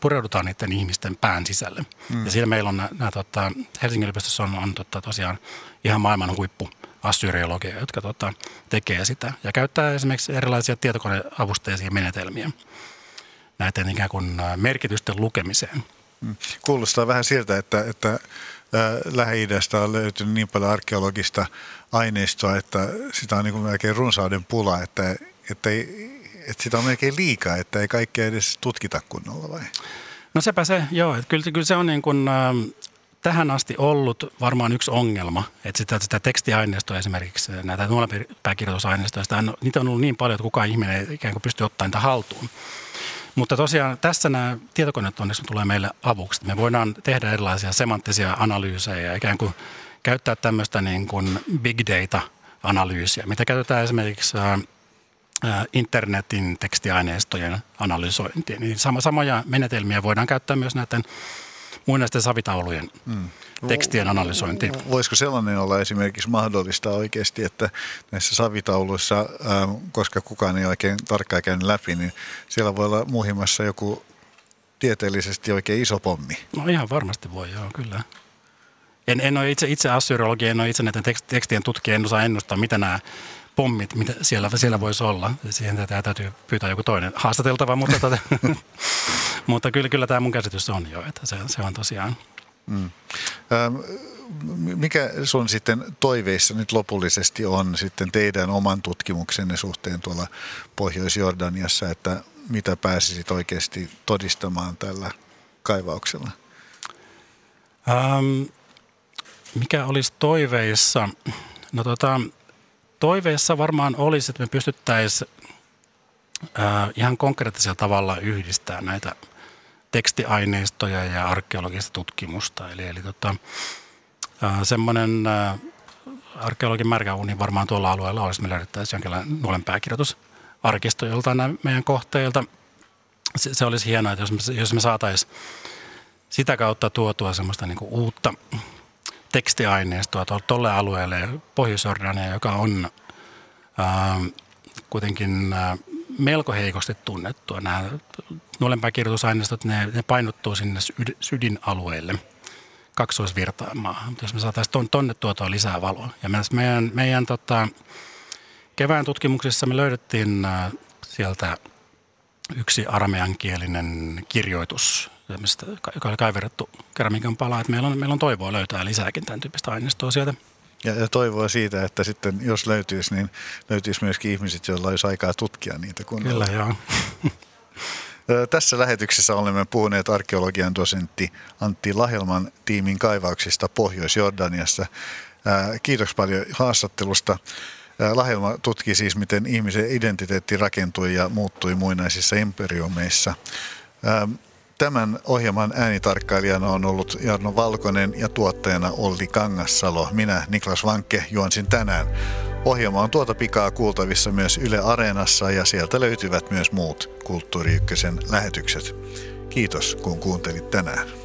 Speaker 3: pureudutaan niiden ihmisten pään sisälle. Mm. Ja siellä meillä on nämä, tota, Helsingin yliopistossa on, on tota, tosiaan ihan maailman huippu assyriologia, jotka tota, tekee sitä ja käyttää esimerkiksi erilaisia tietokoneavusteisia menetelmiä näiden ikään kuin merkitysten lukemiseen.
Speaker 2: Mm. Kuulostaa vähän siltä, että, että Lähi-idästä on löytynyt niin paljon arkeologista aineistoa, että sitä on niin kuin melkein runsauden pula, että, että, ei, että sitä on melkein liikaa, että ei kaikkea edes tutkita kunnolla vai?
Speaker 3: No sepä se, joo. Että kyllä, kyllä se on niin kuin, äh, tähän asti ollut varmaan yksi ongelma, että sitä, sitä tekstiaineistoa esimerkiksi, näitä nuolenpääkirjoitusaineistoja, sitä, niitä on ollut niin paljon, että kukaan ihminen ei ikään kuin pysty ottamaan niitä haltuun. Mutta tosiaan tässä nämä tietokoneet onneksi tulee meille avuksi. Me voidaan tehdä erilaisia semanttisia analyysejä, ikään kuin käyttää tämmöistä niin kuin big data-analyysiä, mitä käytetään esimerkiksi internetin tekstiaineistojen analysointiin. Niin samoja menetelmiä voidaan käyttää myös näiden muinaisten savitaulujen mm. Tekstien analysointiin.
Speaker 2: Voisiko sellainen olla esimerkiksi mahdollista oikeasti, että näissä savitauluissa, koska kukaan ei oikein tarkkaan käynyt läpi, niin siellä voi olla muhimassa joku tieteellisesti oikein iso pommi?
Speaker 3: No ihan varmasti voi, joo, kyllä. En, en ole itse, itse assyriologi, en ole itse näiden tekstien tutkija, en osaa ennustaa, mitä nämä pommit, mitä siellä, siellä voisi olla. Siihen tätä täytyy pyytää joku toinen haastateltava, mutta, tota, mutta kyllä, kyllä tämä mun käsitys on jo, että se, se on tosiaan. Mm.
Speaker 2: Ähm, mikä sun sitten toiveissa nyt lopullisesti on sitten teidän oman tutkimuksenne suhteen tuolla Pohjois-Jordaniassa, että mitä pääsisit oikeasti todistamaan tällä kaivauksella?
Speaker 3: Ähm, mikä olisi toiveissa? No tota, toiveessa varmaan olisi, että me pystyttäisiin ihan konkreettisella tavalla yhdistää näitä tekstiaineistoja ja arkeologista tutkimusta. Eli, eli tota, semmoinen arkeologin märkäuni varmaan tuolla alueella olisi, me löydettäisiin jonkinlainen nuolen pääkirjoitusarkisto joltain meidän kohteilta. Se, se olisi hienoa, että jos me, jos me saataisiin sitä kautta tuotua semmoista niin uutta tekstiaineistoa tuolle alueelle, pohjois joka on ää, kuitenkin ää, melko heikosti tunnettua. Nämä nuolenpääkirjoitusaineistot, ne, ne painottuu sinne sydinalueelle – kaksoisvirtaamaan. Mutta jos me saataisiin ton, tonne tuotua lisää valoa. Ja meidän, meidän tota, kevään tutkimuksessa me löydettiin äh, sieltä yksi armeankielinen kirjoitus, joka oli kaiverrettu keramiikan palaa. Että meillä, on, meillä on toivoa löytää lisääkin tämän tyyppistä aineistoa sieltä.
Speaker 2: Ja, ja toivoa siitä, että sitten jos löytyisi, niin löytyisi myöskin ihmiset, joilla olisi aikaa tutkia niitä
Speaker 3: kunnolla. Kyllä, joo.
Speaker 2: Tässä lähetyksessä olemme puhuneet arkeologian dosentti Antti Lahelman tiimin kaivauksista Pohjois-Jordaniassa. Kiitos paljon haastattelusta. Lahelma tutki siis, miten ihmisen identiteetti rakentui ja muuttui muinaisissa imperiumeissa. Tämän ohjelman äänitarkkailijana on ollut Jarno Valkonen ja tuottajana Olli Kangassalo. Minä, Niklas Vankke, juonsin tänään. Ohjelma on tuota pikaa kuultavissa myös Yle Areenassa ja sieltä löytyvät myös muut Kulttuuri lähetykset. Kiitos kun kuuntelit tänään.